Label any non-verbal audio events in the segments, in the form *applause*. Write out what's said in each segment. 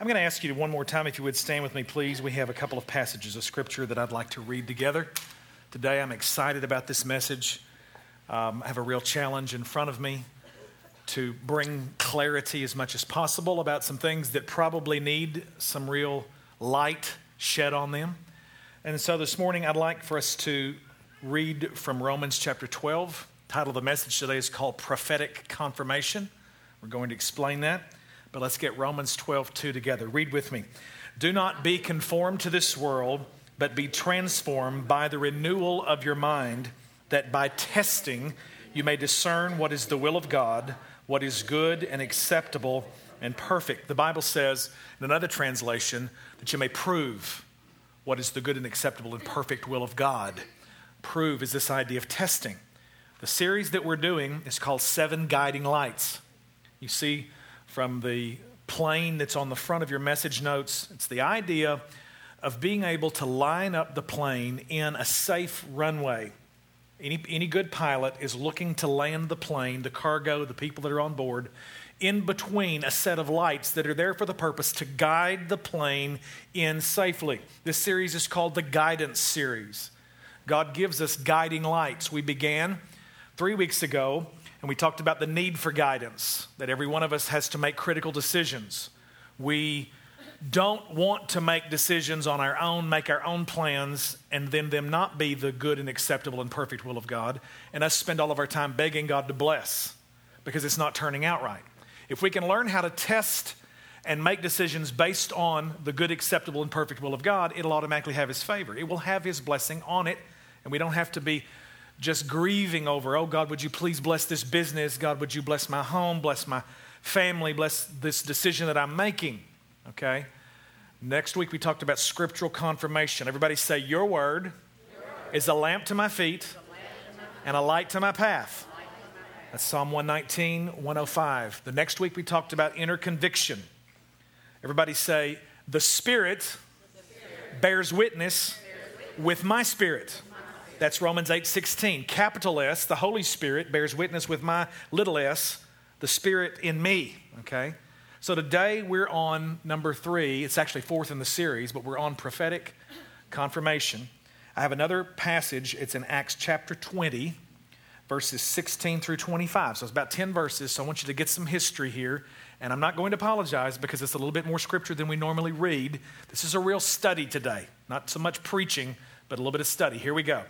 I'm going to ask you one more time, if you would stand with me, please. We have a couple of passages of scripture that I'd like to read together. Today, I'm excited about this message. Um, I have a real challenge in front of me to bring clarity as much as possible about some things that probably need some real light shed on them. And so this morning, I'd like for us to read from Romans chapter 12. The title of the message today is called Prophetic Confirmation. We're going to explain that. But let's get Romans 12, 2 together. Read with me. Do not be conformed to this world, but be transformed by the renewal of your mind, that by testing you may discern what is the will of God, what is good and acceptable and perfect. The Bible says in another translation that you may prove what is the good and acceptable and perfect will of God. Prove is this idea of testing. The series that we're doing is called Seven Guiding Lights. You see from the plane that's on the front of your message notes. It's the idea of being able to line up the plane in a safe runway. Any, any good pilot is looking to land the plane, the cargo, the people that are on board, in between a set of lights that are there for the purpose to guide the plane in safely. This series is called the Guidance Series. God gives us guiding lights. We began three weeks ago and we talked about the need for guidance, that every one of us has to make critical decisions. We don't want to make decisions on our own, make our own plans, and then them not be the good and acceptable and perfect will of God, and us spend all of our time begging God to bless because it's not turning out right. If we can learn how to test and make decisions based on the good, acceptable, and perfect will of God, it'll automatically have His favor. It will have His blessing on it, and we don't have to be just grieving over, oh God, would you please bless this business? God, would you bless my home, bless my family, bless this decision that I'm making? Okay? Next week we talked about scriptural confirmation. Everybody say, Your word, is a lamp to my feet and a light to my path. That's Psalm 119, 105. The next week we talked about inner conviction. Everybody say, The Spirit bears witness with my spirit. That's Romans 8 16. Capital S, the Holy Spirit, bears witness with my little s, the Spirit in me. Okay? So today we're on number three. It's actually fourth in the series, but we're on prophetic confirmation. I have another passage. It's in Acts chapter 20, verses 16 through 25. So it's about 10 verses. So I want you to get some history here. And I'm not going to apologize because it's a little bit more scripture than we normally read. This is a real study today, not so much preaching but a little bit of study. Here we go.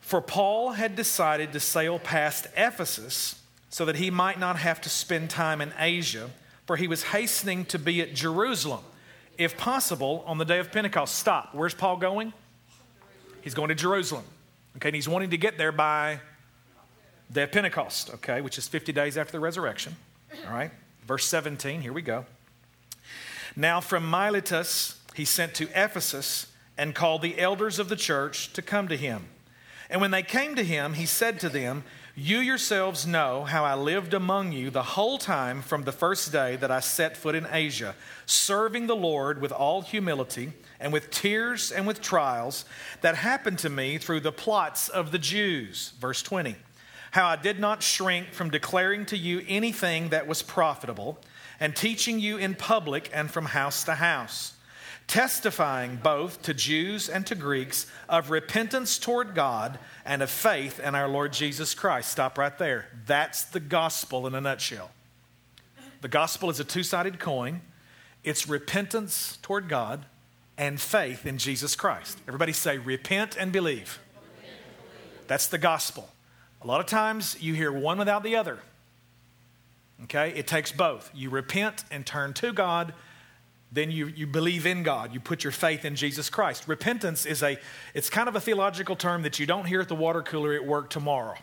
For Paul had decided to sail past Ephesus so that he might not have to spend time in Asia, for he was hastening to be at Jerusalem, if possible, on the day of Pentecost. Stop. Where's Paul going? He's going to Jerusalem. Okay, and he's wanting to get there by the day of Pentecost, okay, which is 50 days after the resurrection. All right, verse 17, here we go. Now from Miletus he sent to Ephesus and called the elders of the church to come to him. And when they came to him, he said to them, You yourselves know how I lived among you the whole time from the first day that I set foot in Asia, serving the Lord with all humility and with tears and with trials that happened to me through the plots of the Jews. Verse 20. How I did not shrink from declaring to you anything that was profitable and teaching you in public and from house to house testifying both to Jews and to Greeks of repentance toward God and of faith in our Lord Jesus Christ. Stop right there. That's the gospel in a nutshell. The gospel is a two sided coin it's repentance toward God and faith in Jesus Christ. Everybody say, repent and believe. That's the gospel. A lot of times you hear one without the other. Okay? It takes both. You repent and turn to God then you, you believe in God. You put your faith in Jesus Christ. Repentance is a, it's kind of a theological term that you don't hear at the water cooler at work tomorrow.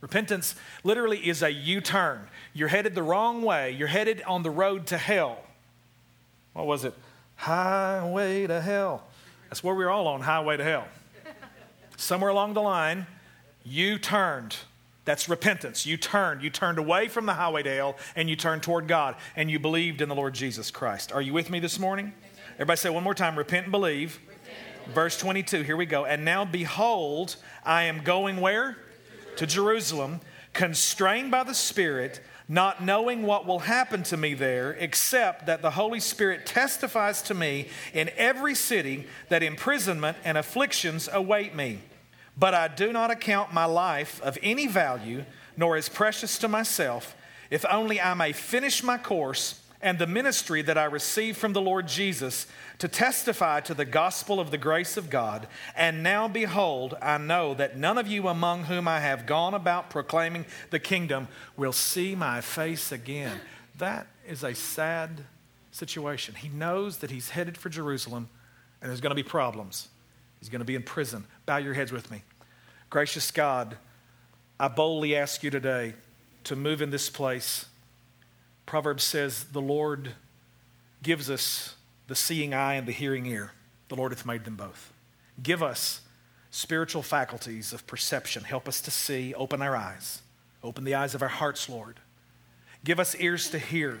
Repentance literally is a U turn. You're headed the wrong way, you're headed on the road to hell. What was it? Highway to hell. That's where we're all on, highway to hell. Somewhere along the line, you turned that's repentance. You turned. You turned away from the highway to hell and you turned toward God and you believed in the Lord Jesus Christ. Are you with me this morning? Everybody say one more time repent and believe. Repent. Verse 22, here we go. And now behold, I am going where? To Jerusalem, constrained by the Spirit not knowing what will happen to me there, except that the Holy Spirit testifies to me in every city that imprisonment and afflictions await me. But I do not account my life of any value, nor as precious to myself, if only I may finish my course and the ministry that I received from the Lord Jesus to testify to the gospel of the grace of God. And now, behold, I know that none of you among whom I have gone about proclaiming the kingdom will see my face again. That is a sad situation. He knows that he's headed for Jerusalem and there's going to be problems. He's going to be in prison. Bow your heads with me. Gracious God, I boldly ask you today to move in this place. Proverbs says, The Lord gives us the seeing eye and the hearing ear. The Lord hath made them both. Give us spiritual faculties of perception. Help us to see. Open our eyes. Open the eyes of our hearts, Lord. Give us ears to hear.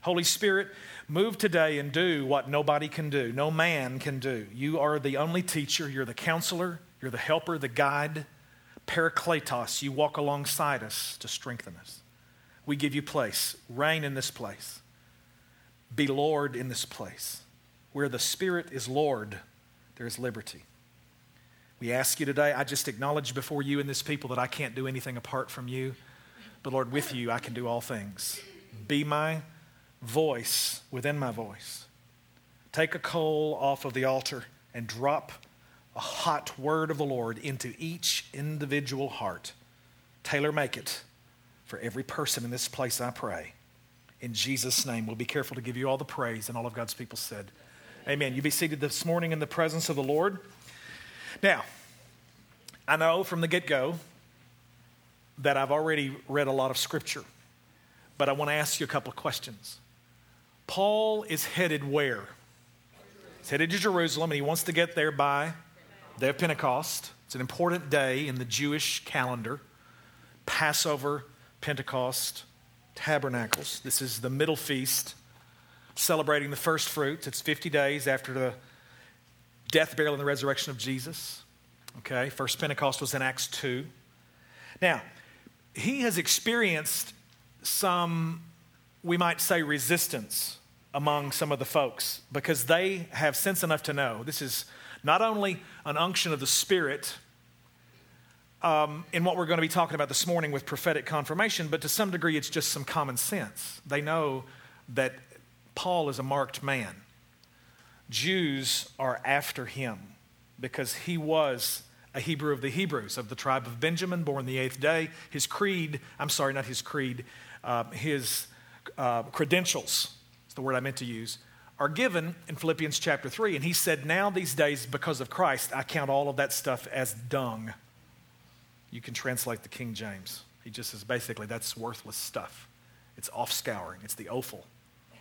Holy Spirit, move today and do what nobody can do, no man can do. You are the only teacher, you're the counselor, you're the helper, the guide, Parakletos. You walk alongside us to strengthen us. We give you place. Reign in this place be Lord in this place. Where the Spirit is Lord, there is liberty. We ask you today, I just acknowledge before you and this people that I can't do anything apart from you. But Lord, with you, I can do all things. Be my voice within my voice. Take a coal off of the altar and drop a hot word of the Lord into each individual heart. Tailor make it for every person in this place, I pray in Jesus' name. We'll be careful to give you all the praise, and all of God's people said, Amen. You be seated this morning in the presence of the Lord. Now, I know from the get go that I've already read a lot of scripture, but I want to ask you a couple of questions. Paul is headed where? He's headed to Jerusalem, and he wants to get there by day of Pentecost. It's an important day in the Jewish calendar Passover, Pentecost, Tabernacles. This is the middle feast, celebrating the first fruits. It's 50 days after the death, burial, and the resurrection of Jesus. Okay, first Pentecost was in Acts 2. Now, he has experienced some, we might say, resistance among some of the folks because they have sense enough to know this is not only an unction of the Spirit um, in what we're going to be talking about this morning with prophetic confirmation, but to some degree, it's just some common sense. They know that Paul is a marked man. Jews are after him because he was a Hebrew of the Hebrews, of the tribe of Benjamin, born the eighth day. His creed, I'm sorry, not his creed, uh, his uh, credentials, is the word I meant to use, are given in Philippians chapter 3. And he said, Now, these days, because of Christ, I count all of that stuff as dung you can translate the King James. He just says basically that's worthless stuff. It's off scouring, it's the offal,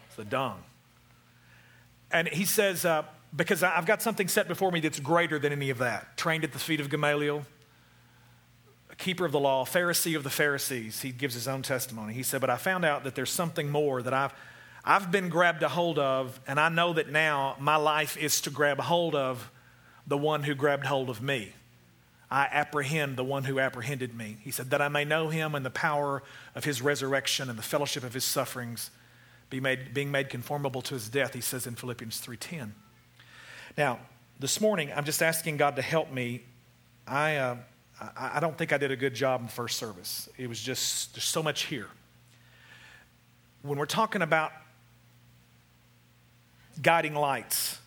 it's the dung. And he says, uh, because I've got something set before me that's greater than any of that. Trained at the feet of Gamaliel, a keeper of the law, Pharisee of the Pharisees. He gives his own testimony. He said, But I found out that there's something more that I've, I've been grabbed a hold of, and I know that now my life is to grab hold of the one who grabbed hold of me. I apprehend the one who apprehended me. He said, That I may know him and the power of his resurrection and the fellowship of his sufferings, be made, being made conformable to his death, he says in Philippians 3.10. Now, this morning, I'm just asking God to help me. I, uh, I don't think I did a good job in first service. It was just, there's so much here. When we're talking about guiding lights,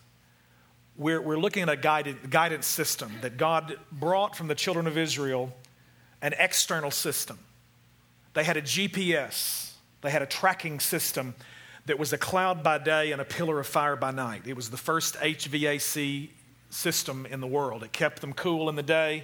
we're, we're looking at a guided, guidance system that God brought from the children of Israel, an external system. They had a GPS, they had a tracking system that was a cloud by day and a pillar of fire by night. It was the first HVAC system in the world. It kept them cool in the day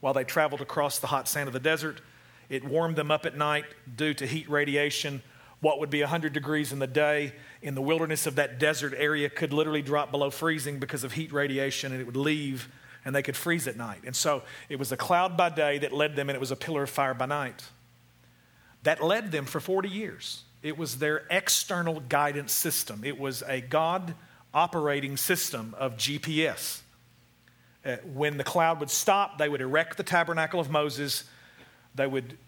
while they traveled across the hot sand of the desert. It warmed them up at night due to heat radiation what would be 100 degrees in the day in the wilderness of that desert area could literally drop below freezing because of heat radiation and it would leave and they could freeze at night. And so it was a cloud by day that led them and it was a pillar of fire by night. That led them for 40 years. It was their external guidance system, it was a God operating system of GPS. Uh, when the cloud would stop, they would erect the tabernacle of Moses. They would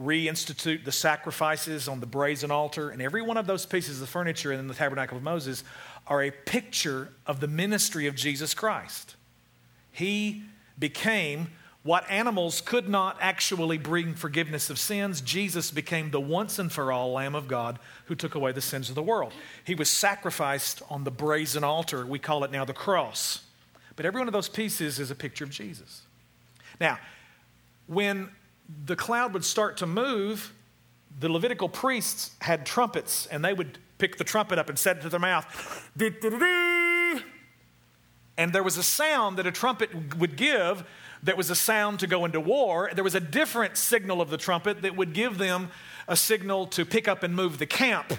reinstitute the sacrifices on the brazen altar. And every one of those pieces of furniture in the tabernacle of Moses are a picture of the ministry of Jesus Christ. He became what animals could not actually bring forgiveness of sins. Jesus became the once and for all Lamb of God who took away the sins of the world. He was sacrificed on the brazen altar. We call it now the cross. But every one of those pieces is a picture of Jesus. Now, when the cloud would start to move, the Levitical priests had trumpets, and they would pick the trumpet up and set it to their mouth. And there was a sound that a trumpet would give that was a sound to go into war. There was a different signal of the trumpet that would give them a signal to pick up and move the camp.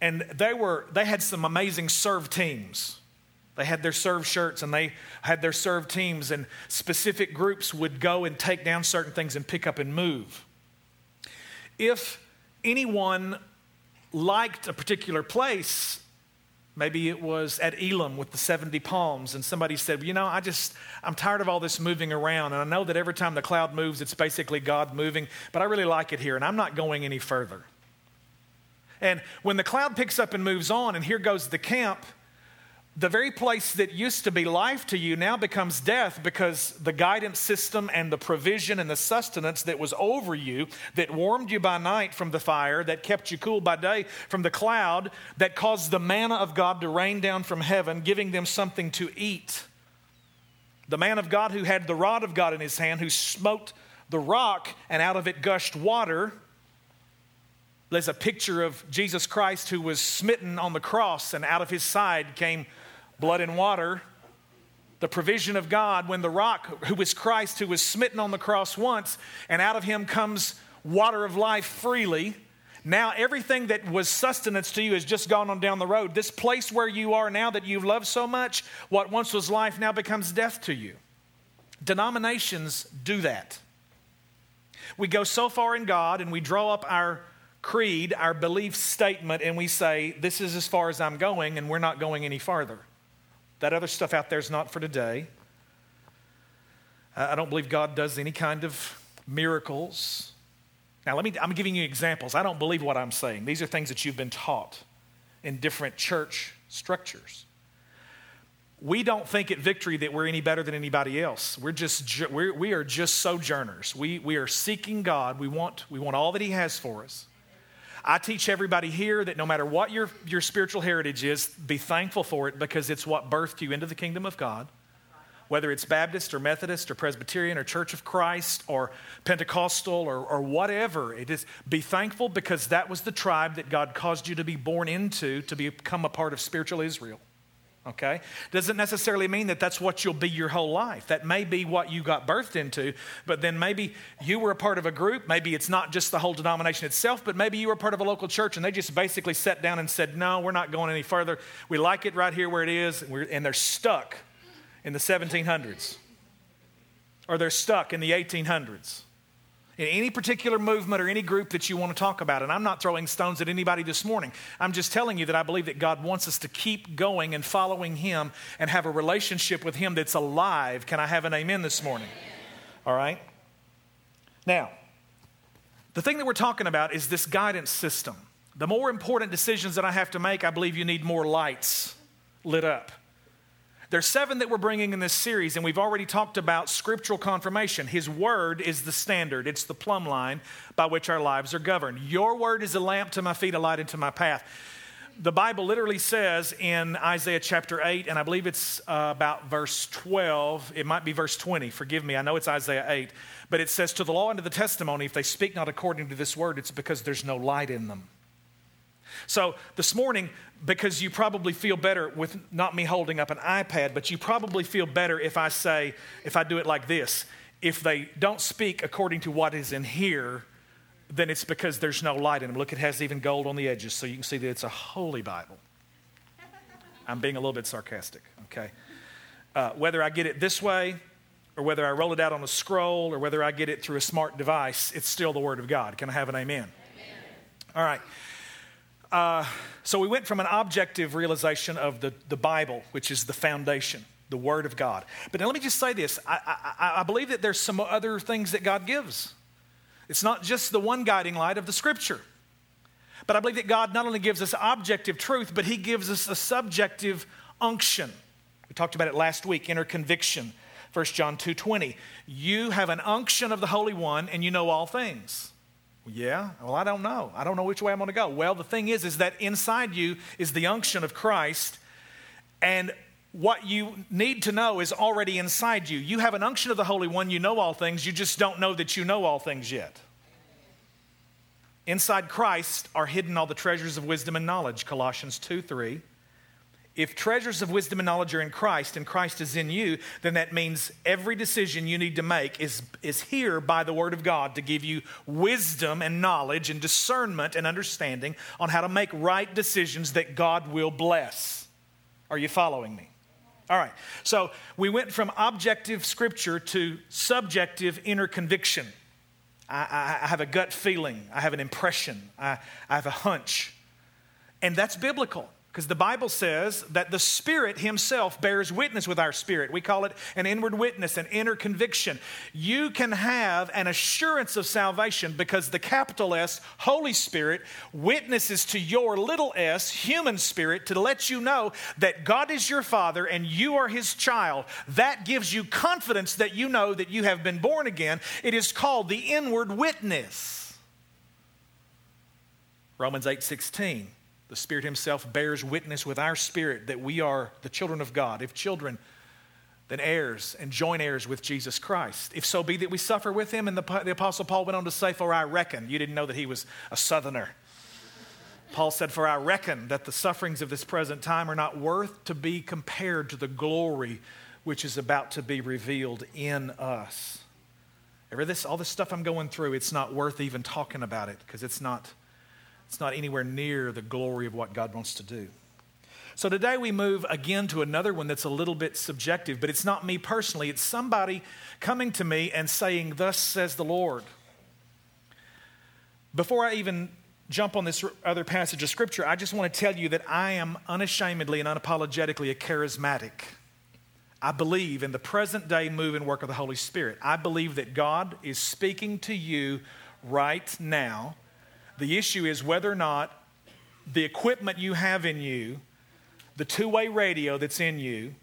And they were they had some amazing serve teams. They had their serve shirts and they had their serve teams, and specific groups would go and take down certain things and pick up and move. If anyone liked a particular place, maybe it was at Elim with the 70 palms, and somebody said, You know, I just, I'm tired of all this moving around, and I know that every time the cloud moves, it's basically God moving, but I really like it here, and I'm not going any further. And when the cloud picks up and moves on, and here goes the camp, the very place that used to be life to you now becomes death because the guidance system and the provision and the sustenance that was over you, that warmed you by night from the fire, that kept you cool by day from the cloud, that caused the manna of God to rain down from heaven, giving them something to eat. The man of God who had the rod of God in his hand, who smote the rock and out of it gushed water. There's a picture of Jesus Christ who was smitten on the cross, and out of his side came blood and water, the provision of God when the rock, who was Christ, who was smitten on the cross once, and out of him comes water of life freely. Now, everything that was sustenance to you has just gone on down the road. This place where you are now that you've loved so much, what once was life now becomes death to you. Denominations do that. We go so far in God and we draw up our creed, our belief statement, and we say, This is as far as I'm going, and we're not going any farther. That other stuff out there is not for today. I don't believe God does any kind of miracles. Now, let me, I'm giving you examples. I don't believe what I'm saying. These are things that you've been taught in different church structures. We don't think at Victory that we're any better than anybody else. We're just, we're, we are just sojourners. We, we are seeking God. We want, we want all that He has for us. I teach everybody here that no matter what your, your spiritual heritage is, be thankful for it because it's what birthed you into the kingdom of God. Whether it's Baptist or Methodist or Presbyterian or Church of Christ or Pentecostal or, or whatever it is, be thankful because that was the tribe that God caused you to be born into to become a part of spiritual Israel okay? Doesn't necessarily mean that that's what you'll be your whole life. That may be what you got birthed into, but then maybe you were a part of a group. Maybe it's not just the whole denomination itself, but maybe you were part of a local church and they just basically sat down and said, No, we're not going any further. We like it right here where it is, and they're stuck in the 1700s or they're stuck in the 1800s in any particular movement or any group that you want to talk about. And I'm not throwing stones at anybody this morning. I'm just telling you that I believe that God wants us to keep going and following Him and have a relationship with Him that's alive. Can I have an amen this morning? All right? Now, the thing that we're talking about is this guidance system. The more important decisions that I have to make, I believe you need more lights lit up. There's seven that we're bringing in this series, and we've already talked about scriptural confirmation. His word is the standard, it's the plumb line by which our lives are governed. Your word is a lamp to my feet, a light into my path. The Bible literally says in Isaiah chapter 8, and I believe it's uh, about verse 12, it might be verse 20, forgive me, I know it's Isaiah 8, but it says, To the law and to the testimony, if they speak not according to this word, it's because there's no light in them. So this morning, because you probably feel better with not me holding up an iPad, but you probably feel better if I say, if I do it like this. If they don't speak according to what is in here, then it's because there's no light in them. Look, it has even gold on the edges, so you can see that it's a holy Bible. I'm being a little bit sarcastic, okay? Uh, whether I get it this way, or whether I roll it out on a scroll, or whether I get it through a smart device, it's still the Word of God. Can I have an amen? amen. All right. Uh, so we went from an objective realization of the, the Bible, which is the foundation, the Word of God. But now let me just say this I, I, I believe that there's some other things that God gives. It's not just the one guiding light of the scripture. But I believe that God not only gives us objective truth, but He gives us a subjective unction. We talked about it last week, inner conviction. 1 John 2:20. You have an unction of the Holy One and you know all things. Yeah, well, I don't know. I don't know which way I'm going to go. Well, the thing is, is that inside you is the unction of Christ, and what you need to know is already inside you. You have an unction of the Holy One, you know all things, you just don't know that you know all things yet. Inside Christ are hidden all the treasures of wisdom and knowledge, Colossians 2 3. If treasures of wisdom and knowledge are in Christ and Christ is in you, then that means every decision you need to make is, is here by the Word of God to give you wisdom and knowledge and discernment and understanding on how to make right decisions that God will bless. Are you following me? All right, so we went from objective scripture to subjective inner conviction. I, I, have a gut feeling, I have an impression, I, I have a hunch. And that's biblical. Because the Bible says that the Spirit Himself bears witness with our spirit. We call it an inward witness, an inner conviction. You can have an assurance of salvation because the capital S, Holy Spirit, witnesses to your little s, human spirit, to let you know that God is your Father and you are His child. That gives you confidence that you know that you have been born again. It is called the inward witness. Romans 8 16. The Spirit Himself bears witness with our spirit that we are the children of God. If children, then heirs and joint heirs with Jesus Christ. If so be that we suffer with Him. And the, the Apostle Paul went on to say, For I reckon, you didn't know that he was a southerner. Paul said, For I reckon that the sufferings of this present time are not worth to be compared to the glory which is about to be revealed in us. Ever this, all this stuff I'm going through, it's not worth even talking about it because it's not it's not anywhere near the glory of what God wants to do. So today we move again to another one that's a little bit subjective, but it's not me personally. It's somebody coming to me and saying, Thus says the Lord. Before I even jump on this other passage of Scripture, I just want to tell you that I am unashamedly and unapologetically a charismatic. I believe in the present day move and work of the Holy Spirit. I believe that God is speaking to you right now the issue is whether or not the equipment you have in you, the two way radio that's in you,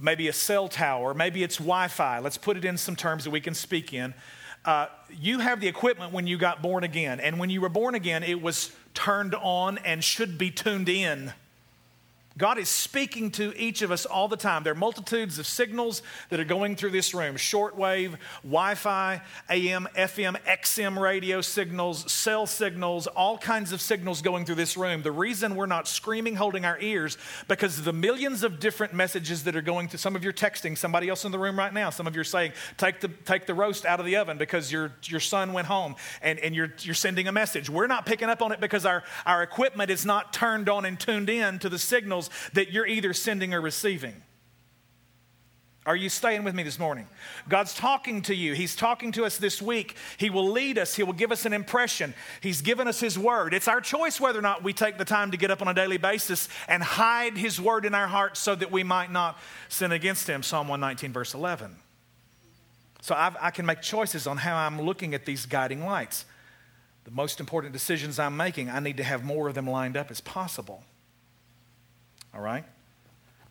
maybe a cell tower, maybe it's Wi Fi, let's put it in some terms that we can speak in. Uh, you have the equipment when you got born again. And when you were born again, it was turned on and should be tuned in. God is speaking to each of us all the time. There are multitudes of signals that are going through this room shortwave, Wi Fi, AM, FM, XM radio signals, cell signals, all kinds of signals going through this room. The reason we're not screaming, holding our ears, because the millions of different messages that are going through. Some of you are texting somebody else in the room right now. Some of you are saying, take the, take the roast out of the oven because your, your son went home and, and you're, you're sending a message. We're not picking up on it because our, our equipment is not turned on and tuned in to the signals that you're either sending or receiving. Are you staying with me this morning? God's talking to you. He's talking to us this week. He will lead us. He will give us an impression. He's given us His Word. It's our choice whether or not we take the time to get up on a daily basis and hide His Word in our hearts so that we might not sin against Him. Psalm 119, verse 11. So I've, i can make choices on how I'm looking at these guiding lights. The most important decisions I'm making, I need to have more of them lined up as possible. All right?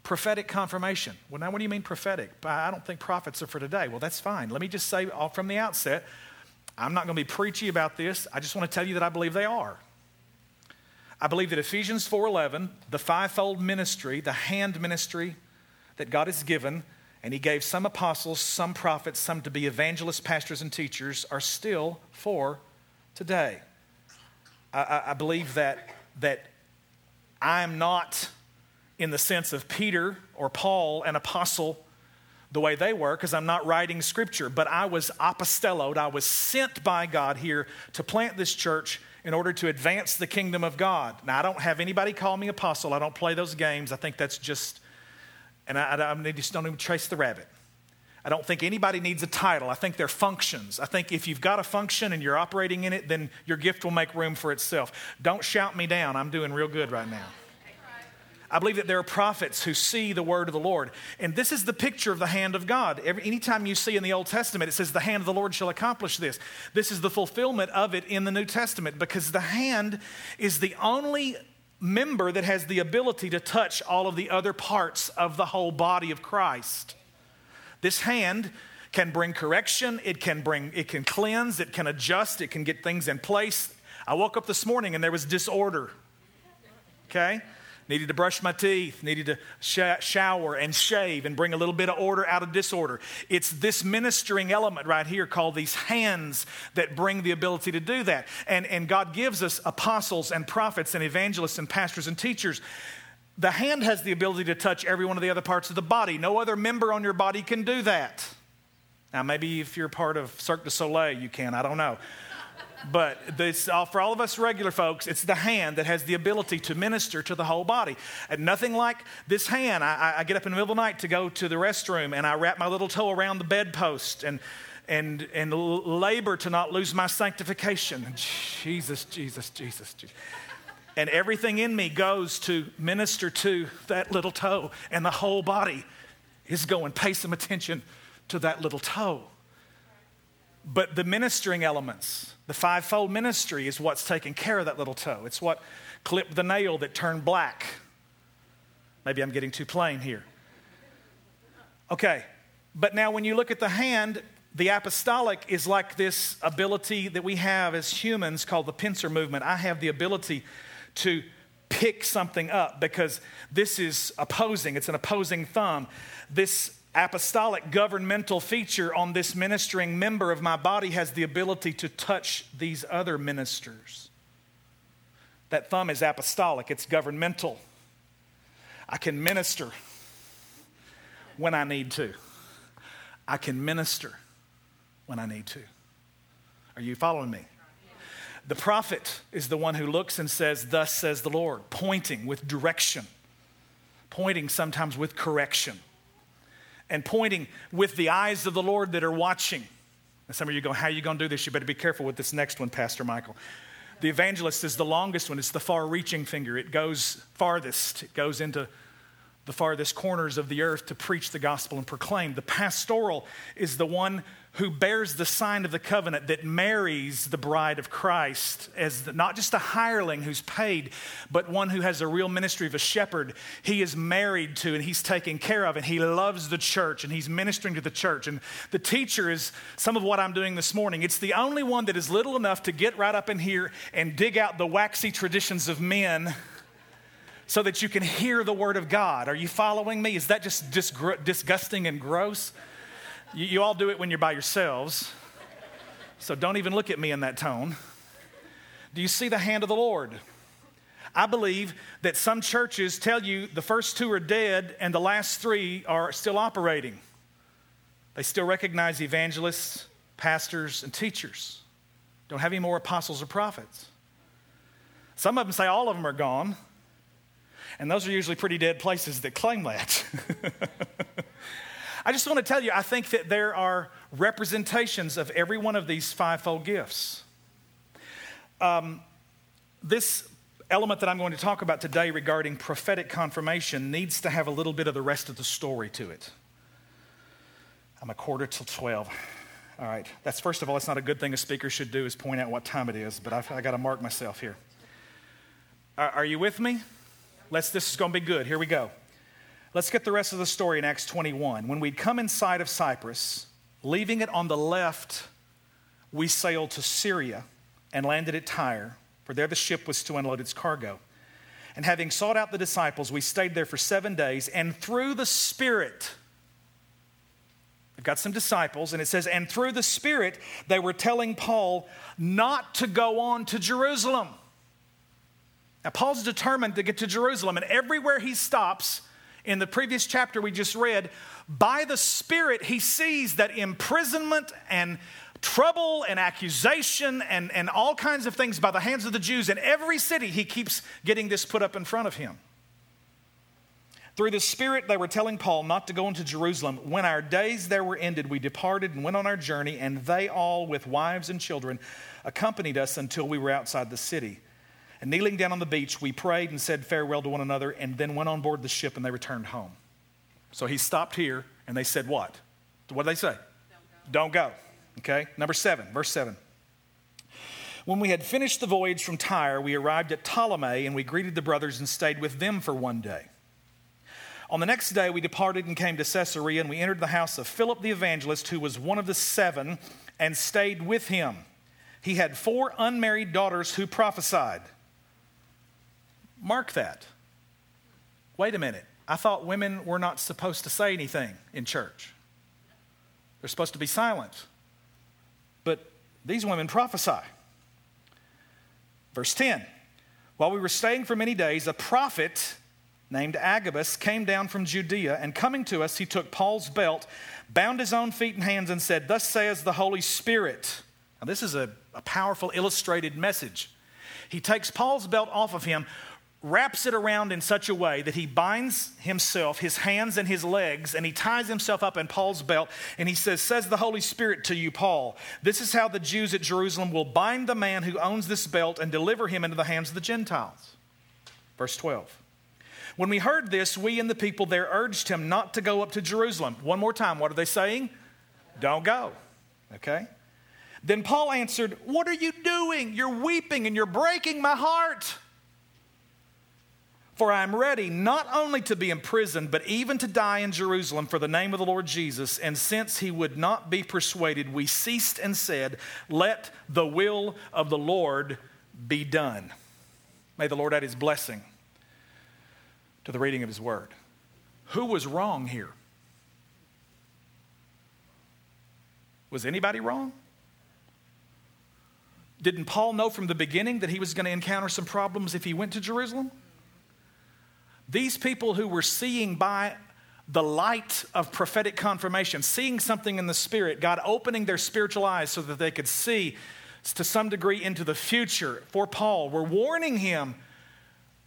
Prophetic confirmation. Well, now, what do you mean prophetic? I don't think prophets are for today. Well, that's fine. Let me just say off from the outset I'm not going to be preachy about this. I just want to tell you that I believe they are. I believe that Ephesians 4:11, the fivefold ministry, the hand ministry that God has given, and he gave some apostles, some prophets, some to be evangelists, pastors, and teachers, are still for today. I, I, I believe that, that I'm not in the sense of Peter or Paul, an apostle, the way they were, because I'm not writing scripture, but I was apostelloed. I was sent by God here to plant this church in order to advance the kingdom of God. Now, I don't have anybody call me apostle. I don't play those games. I think that's just, and I, I, I just don't even trace the rabbit. I don't think anybody needs a title. I think they're functions. I think if you've got a function and you're operating in it, then your gift will make room for itself. Don't shout me down. I'm doing real good right now. I believe that there are prophets who see the word of the Lord. And this is the picture of the hand of God. Every, anytime you see in the Old Testament, it says, The hand of the Lord shall accomplish this. This is the fulfillment of it in the New Testament because the hand is the only member that has the ability to touch all of the other parts of the whole body of Christ. This hand can bring correction, it can bring it can cleanse, it can adjust, it can get things in place. I woke up this morning and there was disorder. Okay? Needed to brush my teeth, needed to sh- shower and shave and bring a little bit of order out of disorder. It's this ministering element right here called these hands that bring the ability to do that. And, and God gives us apostles and prophets and evangelists and pastors and teachers. The hand has the ability to touch every one of the other parts of the body. No other member on your body can do that. Now, maybe if you're part of Cirque du Soleil, you can, I don't know. But this, for all of us regular folks, it's the hand that has the ability to minister to the whole body. And nothing like this hand. I, I get up in the middle of the night to go to the restroom and I wrap my little toe around the bedpost and, and, and labor to not lose my sanctification. Jesus, Jesus, Jesus, Jesus. And everything in me goes to minister to that little toe, and the whole body is going, pay some attention to that little toe. But the ministering elements, the fivefold ministry, is what's taking care of that little toe. It's what clipped the nail that turned black. Maybe I'm getting too plain here. Okay, but now when you look at the hand, the apostolic is like this ability that we have as humans called the pincer movement. I have the ability to pick something up because this is opposing, it's an opposing thumb. This apostolic governmental feature on this ministering member of my body has the ability to touch these other ministers. That thumb is apostolic, it's governmental. I can minister when I need to. I can minister when I need to. Are you following me? The prophet is the one who looks and says, Thus says the Lord, pointing with direction, pointing sometimes with correction and pointing with the eyes of the Lord that are watching. And some of you go, How are you going to do this? You better be careful with this next one, Pastor Michael. The evangelist is the longest one, it's the far reaching finger. It goes farthest, it goes into the farthest corners of the earth to preach the gospel and proclaim. The pastoral is the one who bears the sign of the covenant that marries the bride of Christ as the, not just a hireling who's paid, but one who has a real ministry of a shepherd. He is married to and he's taking care of, and he loves the church and he's ministering to the church. And the teacher is some of what I'm doing this morning. It's the only one that is little enough to get right up in here and dig out the waxy traditions of men so that you can hear the word of God. Are you following me? Is that just disgusting and gross? You, you all do it when you're by yourselves. So don't even look at me in that tone. Do you see the hand of the Lord? I believe that some churches tell you the first two are dead and the last three are still operating. They still recognize evangelists, pastors, and teachers. Don't have any more apostles or prophets. Some of them say all of them are gone. And those are usually pretty dead places that claim that. *laughs* I just want to tell you, I think that there are representations of every one of these fivefold gifts. Um, this element that I'm going to talk about today regarding prophetic confirmation needs to have a little bit of the rest of the story to it. I'm a quarter till 12. All right. That's first of all, it's not a good thing a speaker should do is point out what time it is, but I've, I got to mark myself here. Are, are you with me? Let's, this is going to be good. Here we go. Let's get the rest of the story in Acts 21. When we'd come inside of Cyprus, leaving it on the left, we sailed to Syria and landed at Tyre, for there the ship was to unload its cargo. And having sought out the disciples, we stayed there for seven days, and through the Spirit, They've got some disciples, and it says, and through the Spirit, they were telling Paul not to go on to Jerusalem. Now, Paul's determined to get to Jerusalem, and everywhere he stops, in the previous chapter we just read, by the Spirit, he sees that imprisonment and trouble and accusation and, and all kinds of things by the hands of the Jews in every city, he keeps getting this put up in front of him. Through the Spirit, they were telling Paul not to go into Jerusalem. When our days there were ended, we departed and went on our journey, and they all, with wives and children, accompanied us until we were outside the city. And kneeling down on the beach, we prayed and said farewell to one another, and then went on board the ship and they returned home. So he stopped here, and they said, What? What did they say? Don't go. Don't go. Okay? Number seven, verse seven. When we had finished the voyage from Tyre, we arrived at Ptolemais, and we greeted the brothers and stayed with them for one day. On the next day, we departed and came to Caesarea, and we entered the house of Philip the evangelist, who was one of the seven, and stayed with him. He had four unmarried daughters who prophesied. Mark that. Wait a minute. I thought women were not supposed to say anything in church, they're supposed to be silent. But these women prophesy. Verse 10 While we were staying for many days, a prophet named Agabus came down from Judea, and coming to us, he took Paul's belt, bound his own feet and hands, and said, Thus says the Holy Spirit. Now, this is a, a powerful illustrated message. He takes Paul's belt off of him, wraps it around in such a way that he binds himself, his hands and his legs, and he ties himself up in Paul's belt. And he says, Says the Holy Spirit to you, Paul, this is how the Jews at Jerusalem will bind the man who owns this belt and deliver him into the hands of the Gentiles. Verse 12. When we heard this, we and the people there urged him not to go up to Jerusalem. One more time, what are they saying? Don't go. Okay? Then Paul answered, What are you doing? You're weeping and you're breaking my heart. For I am ready not only to be imprisoned, but even to die in Jerusalem for the name of the Lord Jesus. And since he would not be persuaded, we ceased and said, Let the will of the Lord be done. May the Lord add his blessing to the reading of his word. Who was wrong here? Was anybody wrong? Didn't Paul know from the beginning that he was going to encounter some problems if he went to Jerusalem? These people who were seeing by the light of prophetic confirmation, seeing something in the Spirit, God opening their spiritual eyes so that they could see to some degree into the future for Paul, were warning him,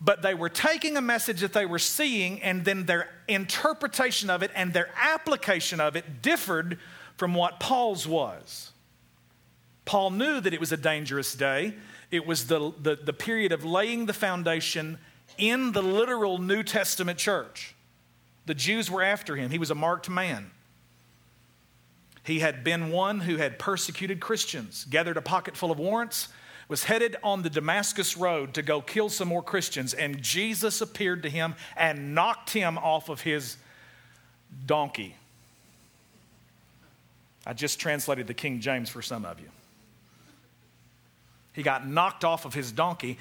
but they were taking a message that they were seeing, and then their interpretation of it and their application of it differed from what Paul's was. Paul knew that it was a dangerous day. It was the, the, the period of laying the foundation in the literal New Testament church. The Jews were after him. He was a marked man. He had been one who had persecuted Christians, gathered a pocket full of warrants, was headed on the Damascus road to go kill some more Christians, and Jesus appeared to him and knocked him off of his donkey. I just translated the King James for some of you. He got knocked off of his donkey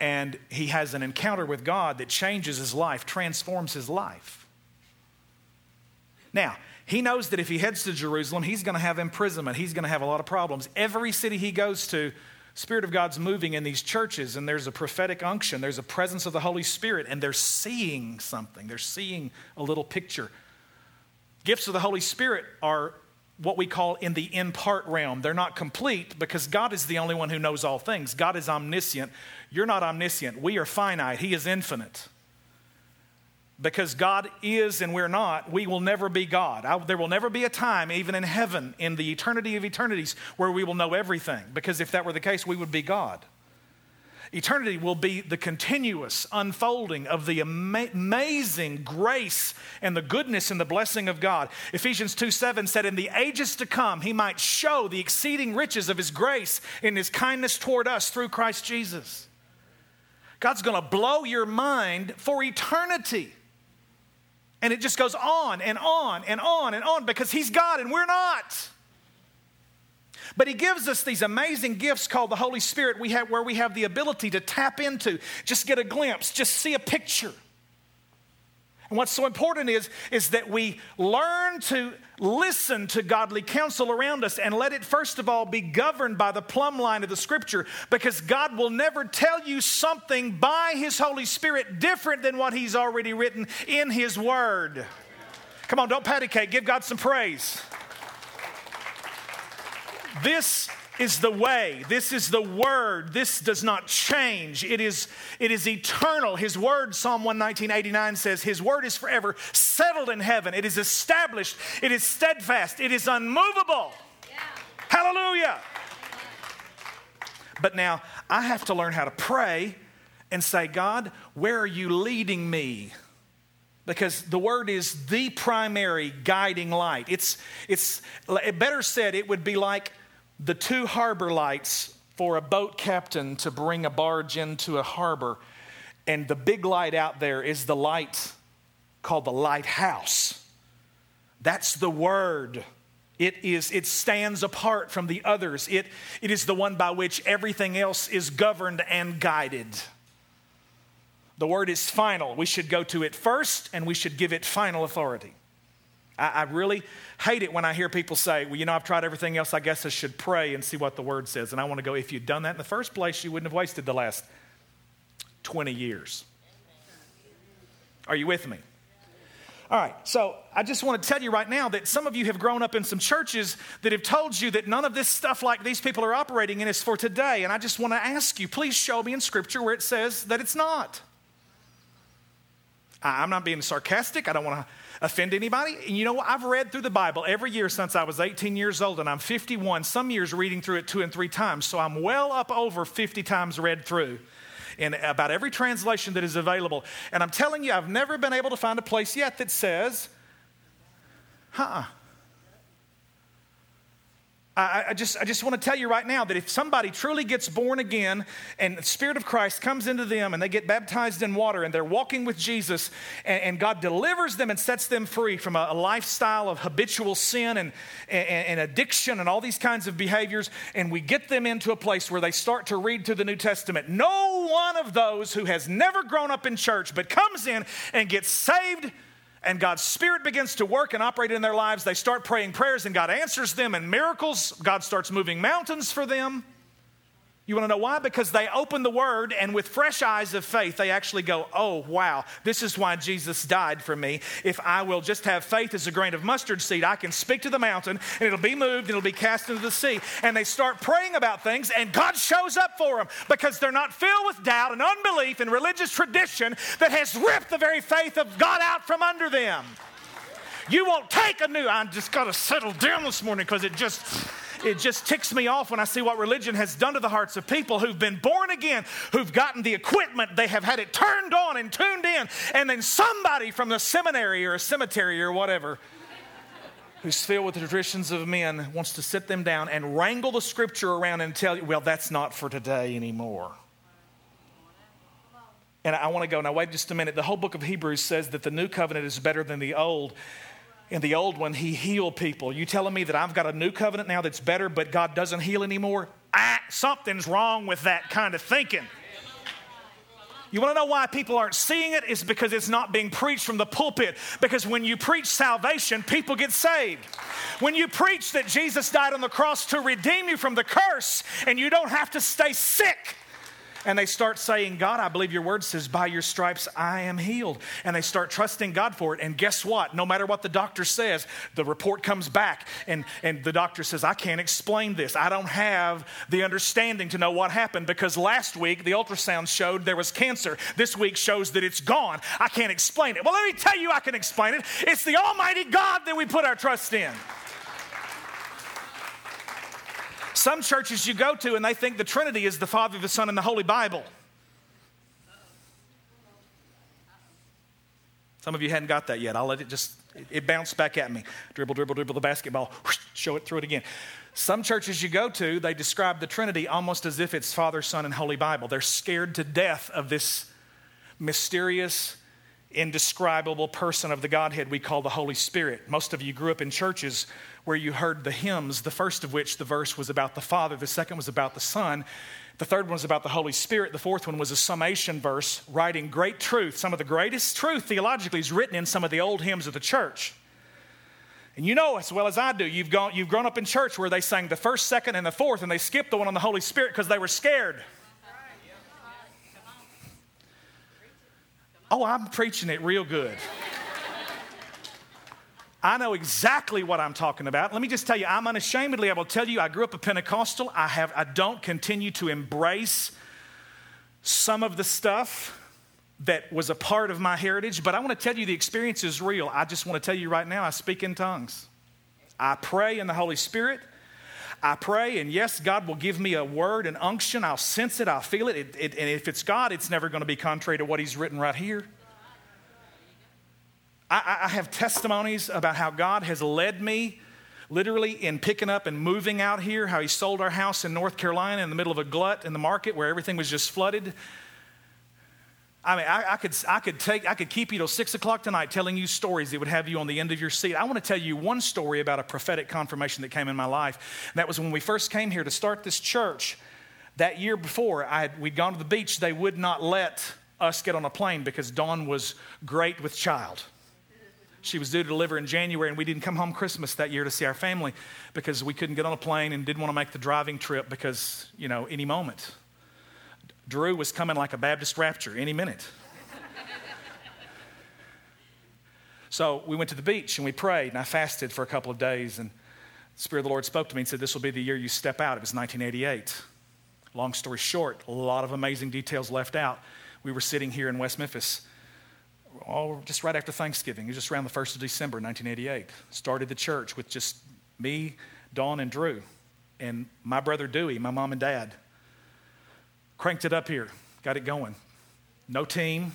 and he has an encounter with God that changes his life, transforms his life. Now, he knows that if he heads to Jerusalem, he's going to have imprisonment. He's going to have a lot of problems. Every city he goes to, Spirit of God's moving in these churches, and there's a prophetic unction, there's a presence of the Holy Spirit, and they're seeing something. They're seeing a little picture. Gifts of the Holy Spirit are what we call in the in part realm. They're not complete because God is the only one who knows all things. God is omniscient. You're not omniscient. We are finite. He is infinite. Because God is and we're not, we will never be God. I, there will never be a time, even in heaven, in the eternity of eternities, where we will know everything. Because if that were the case, we would be God. Eternity will be the continuous unfolding of the ama- amazing grace and the goodness and the blessing of God. Ephesians 2 7 said, In the ages to come, he might show the exceeding riches of his grace in his kindness toward us through Christ Jesus. God's to blow your mind for eternity. And it just goes on and on and on and on because he's God and we're not. But he gives us these amazing gifts called the Holy Spirit we have, where we have the ability to tap into, just get a glimpse, just see a picture. And what's so important is, is that we learn to listen to godly counsel around us and let it, first of all, be governed by the plumb line of the scripture because God will never tell you something by His Holy Spirit different than what He's already written in His Word. Come on, don't patty cake, give God some praise. This is the way. This is the word. This does not change. It is, it is eternal. His word, Psalm 119, says, His word is forever settled in heaven. It is established. It is steadfast. It is unmovable. Yeah. Hallelujah. But now I have to learn how to pray and say, God, where are you leading me? Because the word is the primary guiding light. It's, it's better said, it would be like the two harbor lights for a boat captain to bring a barge into a harbor. And the big light out there is the light called the lighthouse. That's the word. It, is, it stands apart from the others. It, it is the one by which everything else is governed and guided. The word is final. We should go to it first and we should give it final authority. I, I really hate it when I hear people say, Well, you know, I've tried everything else. I guess I should pray and see what the word says. And I want to go, If you'd done that in the first place, you wouldn't have wasted the last 20 years. Are you with me? All right, so I just want to tell you right now that some of you have grown up in some churches that have told you that none of this stuff like these people are operating in is for today. And I just want to ask you, please show me in Scripture where it says that it's not. I'm not being sarcastic. I don't want to offend anybody. And you know what? I've read through the Bible every year since I was 18 years old, and I'm 51, some years reading through it two and three times. So I'm well up over 50 times read through in about every translation that is available. And I'm telling you, I've never been able to find a place yet that says, huh. I, I, just, I just want to tell you right now that if somebody truly gets born again and the Spirit of Christ comes into them and they get baptized in water and they're walking with Jesus and, and God delivers them and sets them free from a, a lifestyle of habitual sin and, and, and addiction and all these kinds of behaviors, and we get them into a place where they start to read through the New Testament, no one of those who has never grown up in church but comes in and gets saved and God's Spirit begins to work and operate in their lives, they start praying prayers and God answers them and miracles. God starts moving mountains for them. You want to know why? Because they open the word and with fresh eyes of faith, they actually go, Oh, wow, this is why Jesus died for me. If I will just have faith as a grain of mustard seed, I can speak to the mountain and it'll be moved and it'll be cast into the sea. And they start praying about things and God shows up for them because they're not filled with doubt and unbelief and religious tradition that has ripped the very faith of God out from under them. You won't take a new, I just got to settle down this morning because it just it just ticks me off when I see what religion has done to the hearts of people who've been born again, who've gotten the equipment, they have had it turned on and tuned in, and then somebody from the seminary or a cemetery or whatever who's filled with the traditions of men wants to sit them down and wrangle the scripture around and tell you, well, that's not for today anymore. And I want to go, now wait just a minute. The whole book of Hebrews says that the new covenant is better than the old in the old one, he healed people. You telling me that I've got a new covenant now that's better, but God doesn't heal anymore? Something's wrong with that kind of thinking. You want to know why people aren't seeing it? It's because it's not being preached from the pulpit. Because when you preach salvation, people get saved. When you preach that Jesus died on the cross to redeem you from the curse and you don't have to stay sick, and they start saying, God, I believe your word says, by your stripes I am healed. And they start trusting God for it. And guess what? No matter what the doctor says, the report comes back, and, and the doctor says, I can't explain this. I don't have the understanding to know what happened because last week the ultrasound showed there was cancer. This week shows that it's gone. I can't explain it. Well, let me tell you, I can explain it. It's the Almighty God that we put our trust in. Some churches you go to and they think the Trinity is the Father, the Son, and the Holy Bible. Some of you hadn't got that yet. I'll let it just, it, bounced back at me. Dribble, dribble, dribble the basketball, whoosh, show it, throw it again. Some churches you go to, they describe the Trinity almost as if it's Father, Son, and Holy Bible. They're scared to death of this mysterious, indescribable person of the Godhead we call the Holy Spirit. Most of you grew up in churches where you heard the hymns, the first of which the verse was about the Father, the second was about the Son, the third one was about the Holy Spirit, the fourth one was a summation verse writing great truth. Some of the greatest truth theologically is written in some of the old hymns of the church. And you know as well as I do, you've, gone, you've grown up in church where they sang the first, second, and the fourth, and they skipped the one on the Holy Spirit because they were scared. Oh, I'm preaching it real good. I know exactly what I'm talking about. Let me just tell you, I'm unashamedly I will tell you I grew up a Pentecostal. I have I don't continue to embrace some of the stuff that was a part of my heritage, but I want to tell you the experience is real. I just want to tell you right now, I speak in tongues. I pray in the Holy Spirit. I pray, and yes, God will give me a word, an unction. I'll sense it, I'll feel it. it, it and if it's God, it's never going to be contrary to what He's written right here. I, I have testimonies about how God has led me literally in picking up and moving out here, how he sold our house in North Carolina in the middle of a glut in the market where everything was just flooded. I mean, I, I, could, I, could take, I could keep you till six o'clock tonight telling you stories that would have you on the end of your seat. I want to tell you one story about a prophetic confirmation that came in my life. And that was when we first came here to start this church. That year before, I had, we'd gone to the beach. They would not let us get on a plane because Dawn was great with child. She was due to deliver in January, and we didn't come home Christmas that year to see our family because we couldn't get on a plane and didn't want to make the driving trip because, you know, any moment. Drew was coming like a Baptist rapture any minute. so we went to the beach and we prayed, and I fasted for a couple of days. And the Spirit of the Lord spoke to me and said, This will be the year you step out. It was 1988. Long story short, a lot of amazing details left out. We were sitting here in West Memphis, all just right after Thanksgiving. It was just around the 1st of December, 1988. Started the church with just me, Dawn, and Drew, and my brother Dewey, my mom and dad cranked it up here, got it going. No team,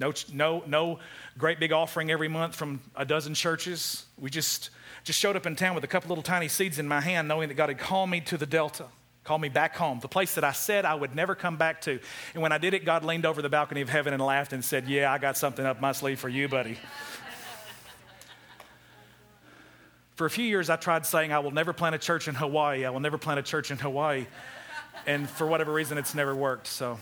no, no, no great big offering every month from a dozen churches. We just, just showed up in town with a couple little tiny seeds in my hand, knowing that God had called me to the Delta, called me back home, the place that I said I would never come back to. And when I did it, God leaned over the balcony of heaven and laughed and said, Yeah, I got something up my sleeve for you, buddy. for a few years, I tried saying, I will never plant a church in Hawaii. I will never plant a church in Hawaii and for whatever reason, it's never worked. So,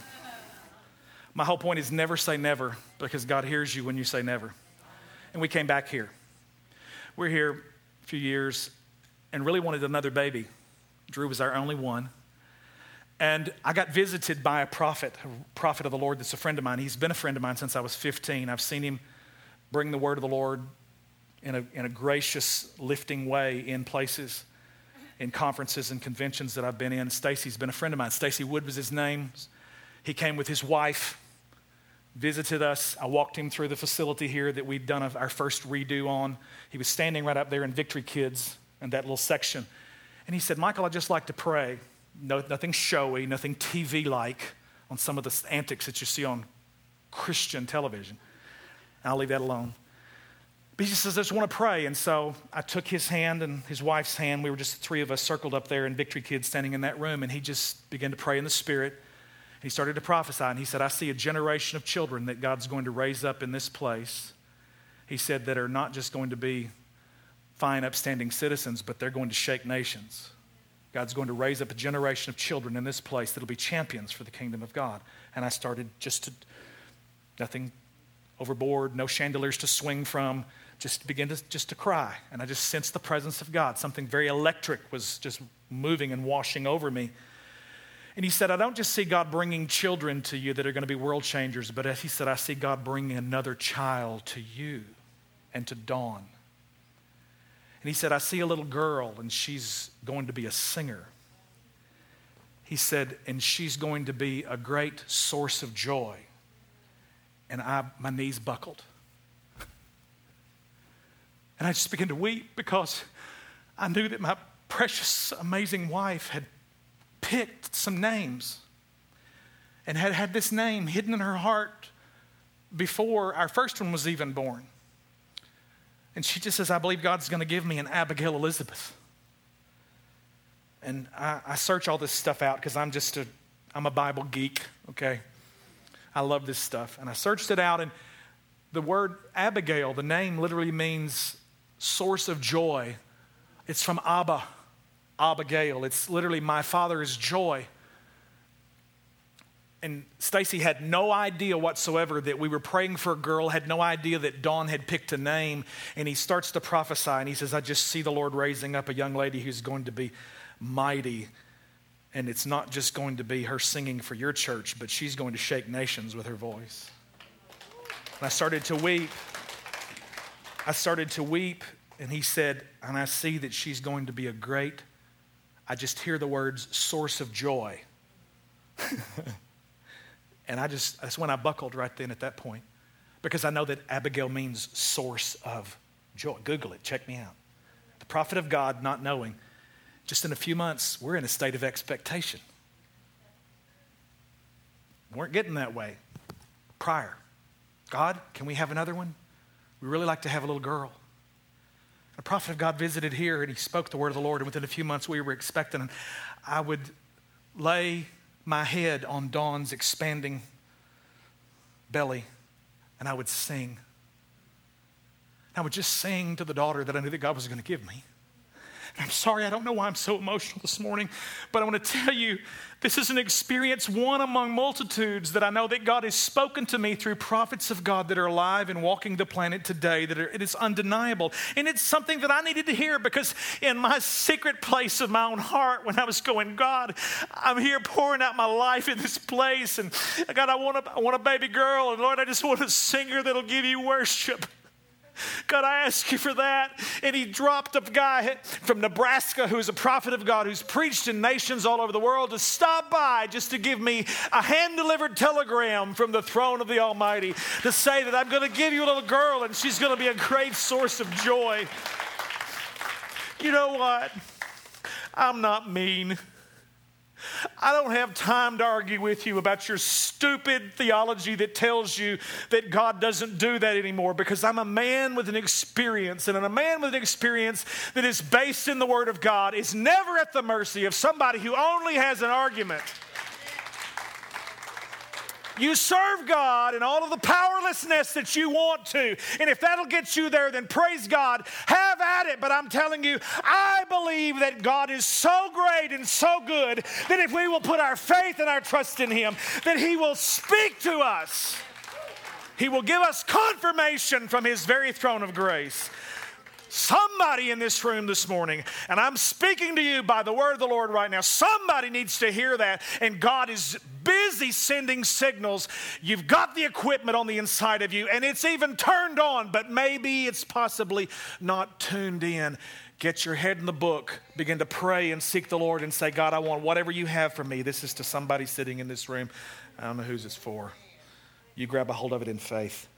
my whole point is never say never because God hears you when you say never. And we came back here. We're here a few years and really wanted another baby. Drew was our only one. And I got visited by a prophet, a prophet of the Lord that's a friend of mine. He's been a friend of mine since I was 15. I've seen him bring the word of the Lord in a, in a gracious, lifting way in places in conferences and conventions that I've been in. Stacy's been a friend of mine. Stacy Wood was his name. He came with his wife, visited us. I walked him through the facility here that we'd done our first redo on. He was standing right up there in Victory Kids in that little section. And he said, Michael, I'd just like to pray. No, nothing showy, nothing TV like on some of the antics that you see on Christian television. I'll leave that alone. But he just says, I just want to pray. And so I took his hand and his wife's hand. We were just the three of us circled up there in Victory Kids standing in that room. And he just began to pray in the Spirit. He started to prophesy. And he said, I see a generation of children that God's going to raise up in this place. He said, that are not just going to be fine, upstanding citizens, but they're going to shake nations. God's going to raise up a generation of children in this place that'll be champions for the kingdom of God. And I started just to, nothing overboard, no chandeliers to swing from, just begin to just to cry. And i just sensed the presence of god. Something very electric was just moving and washing over me. And he said i don't just see god bringing children to you that are going to be world changers but as he said i see god bringing another child to you and to dawn. And he said i see a little girl and she's going to be a singer. He said and she's going to be a great source of joy. And I, my knees buckled and I just began to weep because I knew that my precious, amazing wife had picked some names and had had this name hidden in her heart before our first one was even born. And she just says, I believe God's going to give me an Abigail Elizabeth. And I, I search all this stuff out because I'm just a, I'm a Bible geek, okay? I love this stuff. And I searched it out, and the word Abigail, the name literally means source of joy. It's from Abba, Abigail. It's literally my father's joy. And Stacy had no idea whatsoever that we were praying for a girl, had no idea that Dawn had picked a name. And he starts to prophesy and he says, I just see the Lord raising up a young lady who's going to be mighty. And it's not just going to be her singing for your church, but she's going to shake nations with her voice. And I started to weep. I started to weep, and he said, And I see that she's going to be a great, I just hear the words source of joy. *laughs* and I just, that's when I buckled right then at that point because I know that Abigail means source of joy. Google it, check me out. The prophet of God, not knowing, just in a few months, we're in a state of expectation. We weren't getting that way prior. God, can we have another one? We really like to have a little girl. A prophet of God visited here and he spoke the word of the Lord, and within a few months we were expecting. And I would lay my head on Dawn's expanding belly and I would sing. I would just sing to the daughter that I knew that God was going to give me. I'm sorry, I don't know why I'm so emotional this morning, but I want to tell you this is an experience, one among multitudes, that I know that God has spoken to me through prophets of God that are alive and walking the planet today, that are, it is undeniable. And it's something that I needed to hear because in my secret place of my own heart, when I was going, God, I'm here pouring out my life in this place, and God, I want a, I want a baby girl, and Lord, I just want a singer that'll give you worship. God, I ask you for that. And he dropped a guy from Nebraska who's a prophet of God who's preached in nations all over the world to stop by just to give me a hand delivered telegram from the throne of the Almighty to say that I'm going to give you a little girl and she's going to be a great source of joy. You know what? I'm not mean. I don't have time to argue with you about your stupid theology that tells you that God doesn't do that anymore because I'm a man with an experience, and a man with an experience that is based in the Word of God is never at the mercy of somebody who only has an argument. You serve God in all of the powerlessness that you want to. And if that'll get you there, then praise God. Have at it. But I'm telling you, I believe that God is so great and so good that if we will put our faith and our trust in Him, that He will speak to us. He will give us confirmation from His very throne of grace. Somebody in this room this morning, and I'm speaking to you by the word of the Lord right now. Somebody needs to hear that, and God is busy sending signals. You've got the equipment on the inside of you, and it's even turned on, but maybe it's possibly not tuned in. Get your head in the book, begin to pray and seek the Lord, and say, God, I want whatever you have for me. This is to somebody sitting in this room. I don't know who's it's for. You grab a hold of it in faith.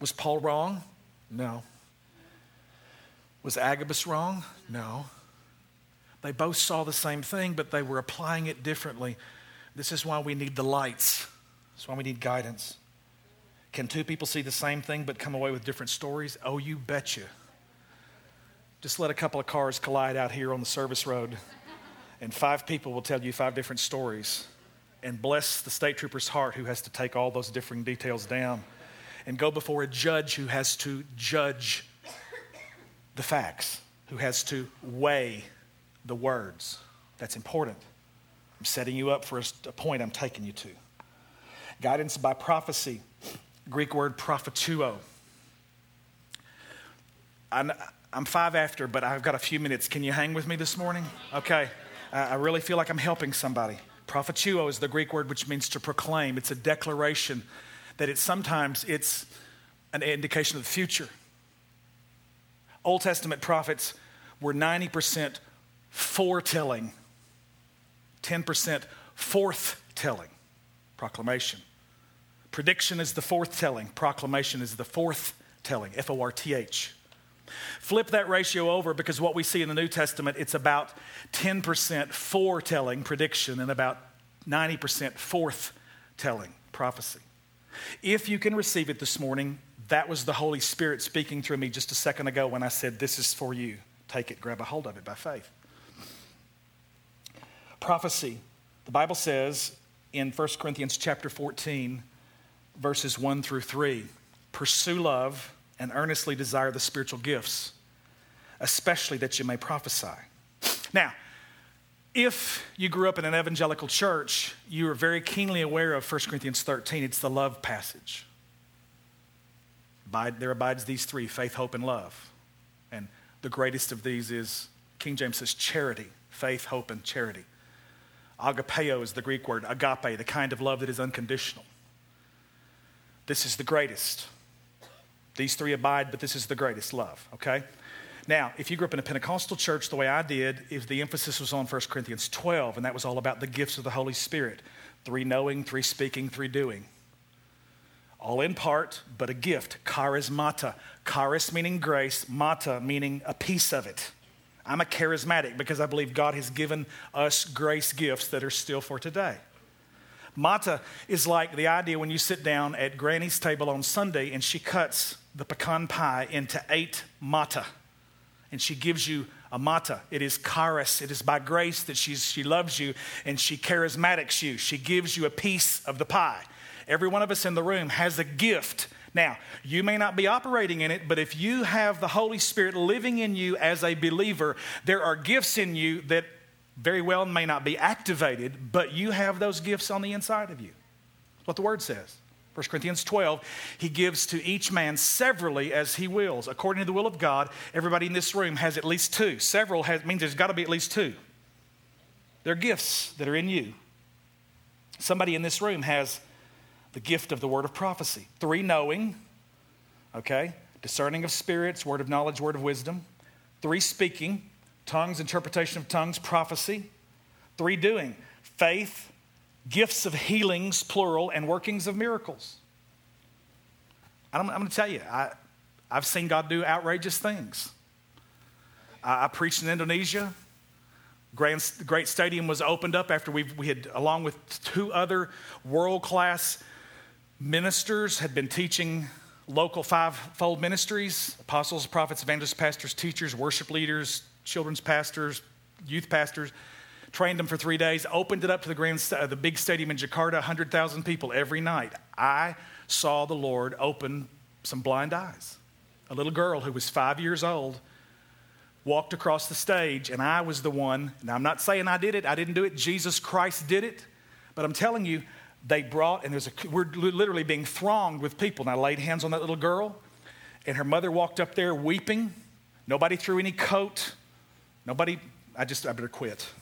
Was Paul wrong? No. Was Agabus wrong? No. They both saw the same thing, but they were applying it differently. This is why we need the lights. That's why we need guidance. Can two people see the same thing but come away with different stories? Oh, you betcha. Just let a couple of cars collide out here on the service road, and five people will tell you five different stories. And bless the state trooper's heart who has to take all those differing details down and go before a judge who has to judge the facts, who has to weigh the words. That's important. I'm setting you up for a point I'm taking you to. Guidance by prophecy, Greek word propheteuo. I'm, I'm five after, but I've got a few minutes. Can you hang with me this morning? Okay. I really feel like I'm helping somebody. Propheteuo is the Greek word which means to proclaim. It's a declaration that it's sometimes it's an indication of the future. Old Testament prophets were 90% foretelling, 10% forth telling, proclamation. Prediction is the forth telling, proclamation is the fourth telling, F O R T H. Flip that ratio over because what we see in the New Testament, it's about 10% foretelling, prediction, and about 90% forth telling, prophecy. If you can receive it this morning, that was the Holy Spirit speaking through me just a second ago when I said, This is for you. Take it, grab a hold of it by faith. Prophecy. The Bible says in 1 Corinthians chapter 14, verses 1 through 3 pursue love and earnestly desire the spiritual gifts, especially that you may prophesy. Now, if you grew up in an evangelical church, you are very keenly aware of 1 Corinthians 13. It's the love passage. There abides these three faith, hope, and love. And the greatest of these is, King James says, charity faith, hope, and charity. Agapeo is the Greek word, agape, the kind of love that is unconditional. This is the greatest. These three abide, but this is the greatest love, okay? Now, if you grew up in a Pentecostal church the way I did, if the emphasis was on 1 Corinthians 12, and that was all about the gifts of the Holy Spirit three knowing, three speaking, three doing. All in part, but a gift, charismata. Charis meaning grace, mata meaning a piece of it, I'm a charismatic because I believe God has given us grace gifts that are still for today. Mata is like the idea when you sit down at Granny's table on Sunday and she cuts the pecan pie into eight mata. And she gives you a mata. It is charis. It is by grace that she's, she loves you and she charismatics you. She gives you a piece of the pie. Every one of us in the room has a gift. Now, you may not be operating in it, but if you have the Holy Spirit living in you as a believer, there are gifts in you that very well may not be activated, but you have those gifts on the inside of you. That's what the word says. 1 Corinthians 12, he gives to each man severally as he wills. According to the will of God, everybody in this room has at least two. Several has, means there's got to be at least two. They're gifts that are in you. Somebody in this room has the gift of the word of prophecy. Three, knowing, okay? Discerning of spirits, word of knowledge, word of wisdom. Three, speaking, tongues, interpretation of tongues, prophecy. Three, doing, faith, gifts of healings, plural, and workings of miracles. I'm, I'm going to tell you, I, I've seen God do outrageous things. I, I preached in Indonesia. Grand, great stadium was opened up after we, we had, along with two other world class ministers, had been teaching local fivefold ministries apostles, prophets, evangelists, pastors, teachers, worship leaders, children's pastors, youth pastors trained them for three days, opened it up to the, grand, uh, the big stadium in Jakarta, 100,000 people every night. I saw the Lord open some blind eyes. A little girl who was five years old walked across the stage, and I was the one. Now, I'm not saying I did it, I didn't do it. Jesus Christ did it. But I'm telling you, they brought, and there's a, we're literally being thronged with people. And I laid hands on that little girl, and her mother walked up there weeping. Nobody threw any coat. Nobody, I just, I better quit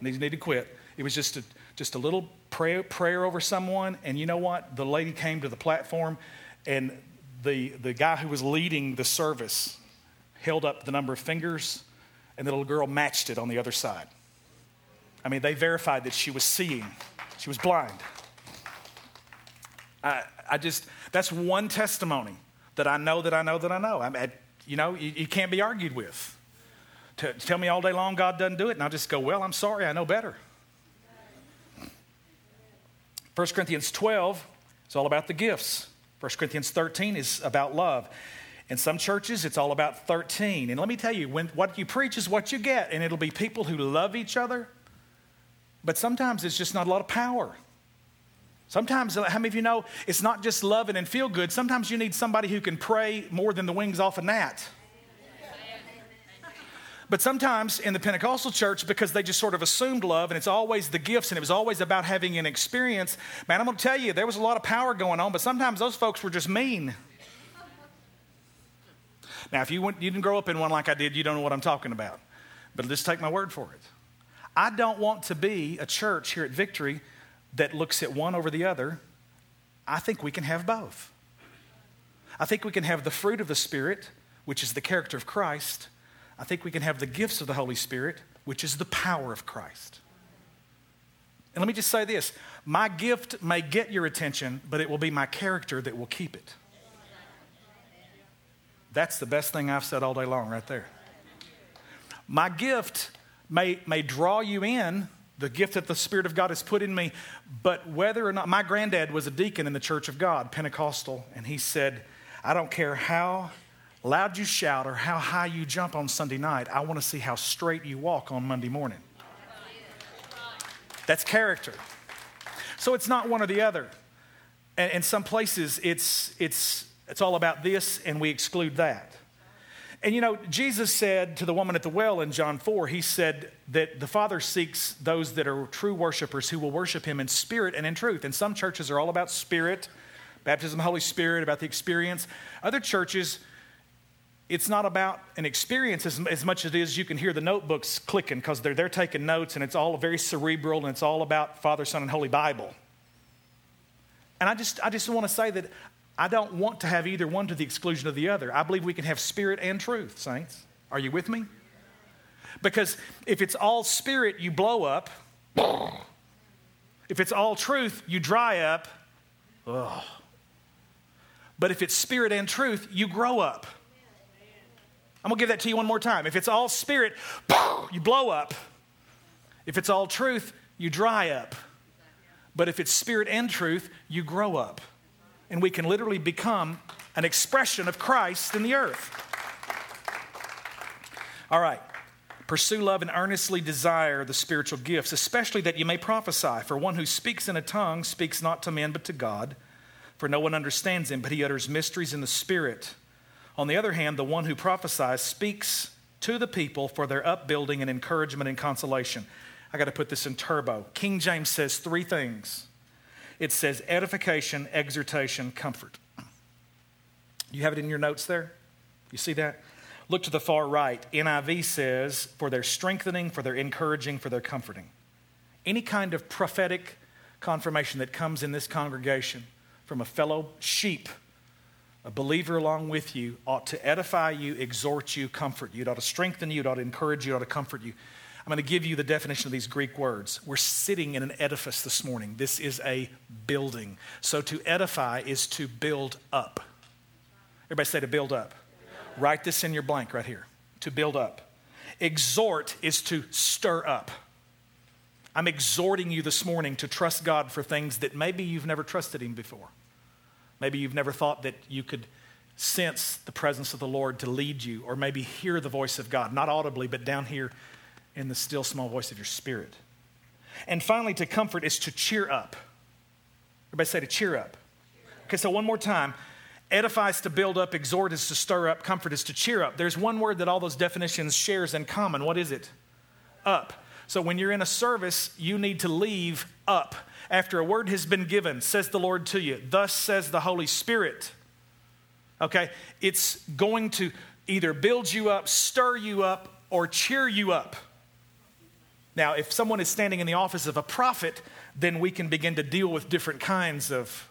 they need to quit. It was just a, just a little prayer, prayer over someone. And you know what? The lady came to the platform, and the, the guy who was leading the service held up the number of fingers, and the little girl matched it on the other side. I mean, they verified that she was seeing, she was blind. I, I just, that's one testimony that I know that I know that I know. I, you know, you, you can't be argued with to tell me all day long God doesn't do it, and I'll just go, Well, I'm sorry, I know better. 1 Corinthians 12 is all about the gifts. 1 Corinthians 13 is about love. In some churches, it's all about 13. And let me tell you, when, what you preach is what you get, and it'll be people who love each other, but sometimes it's just not a lot of power. Sometimes, how many of you know it's not just loving and feel good? Sometimes you need somebody who can pray more than the wings off a gnat. But sometimes in the Pentecostal church, because they just sort of assumed love and it's always the gifts and it was always about having an experience, man, I'm going to tell you, there was a lot of power going on, but sometimes those folks were just mean. Now, if you, went, you didn't grow up in one like I did, you don't know what I'm talking about. But just take my word for it. I don't want to be a church here at Victory that looks at one over the other. I think we can have both. I think we can have the fruit of the Spirit, which is the character of Christ, I think we can have the gifts of the Holy Spirit, which is the power of Christ. And let me just say this my gift may get your attention, but it will be my character that will keep it. That's the best thing I've said all day long, right there. My gift may, may draw you in, the gift that the Spirit of God has put in me, but whether or not, my granddad was a deacon in the Church of God, Pentecostal, and he said, I don't care how loud you shout or how high you jump on Sunday night. I want to see how straight you walk on Monday morning. That's character. So it's not one or the other. And in some places, it's, it's, it's all about this, and we exclude that. And you know, Jesus said to the woman at the well in John 4, he said that the Father seeks those that are true worshipers who will worship him in spirit and in truth. And some churches are all about spirit, baptism Holy Spirit, about the experience. Other churches, it's not about an experience as, as much as it is you can hear the notebooks clicking because they're, they're taking notes and it's all very cerebral and it's all about Father, Son, and Holy Bible. And I just, I just want to say that I don't want to have either one to the exclusion of the other. I believe we can have spirit and truth, saints. Are you with me? Because if it's all spirit, you blow up. If it's all truth, you dry up. Ugh. But if it's spirit and truth, you grow up. I'm going to give that to you one more time. If it's all spirit, *laughs* you blow up. If it's all truth, you dry up. But if it's spirit and truth, you grow up. And we can literally become an expression of Christ in the earth. All right. Pursue love and earnestly desire the spiritual gifts, especially that you may prophesy. For one who speaks in a tongue speaks not to men but to God, for no one understands him, but he utters mysteries in the Spirit. On the other hand, the one who prophesies speaks to the people for their upbuilding and encouragement and consolation. I got to put this in turbo. King James says three things it says edification, exhortation, comfort. You have it in your notes there? You see that? Look to the far right. NIV says, for their strengthening, for their encouraging, for their comforting. Any kind of prophetic confirmation that comes in this congregation from a fellow sheep, a believer along with you, ought to edify you, exhort you, comfort you. It ought to strengthen you, it ought to encourage you, it ought to comfort you. I'm going to give you the definition of these Greek words. We're sitting in an edifice this morning. This is a building. So to edify is to build up. Everybody say to build up. Write this in your blank right here to build up. Exhort is to stir up. I'm exhorting you this morning to trust God for things that maybe you've never trusted Him before. Maybe you've never thought that you could sense the presence of the Lord to lead you, or maybe hear the voice of God, not audibly, but down here in the still small voice of your spirit. And finally, to comfort is to cheer up. Everybody say to cheer up. Okay, so one more time. Edify is to build up, exhort is to stir up, comfort is to cheer up. There's one word that all those definitions shares in common. What is it? Up. So when you're in a service, you need to leave up. After a word has been given, says the Lord to you, thus says the Holy Spirit. Okay? It's going to either build you up, stir you up, or cheer you up. Now, if someone is standing in the office of a prophet, then we can begin to deal with different kinds of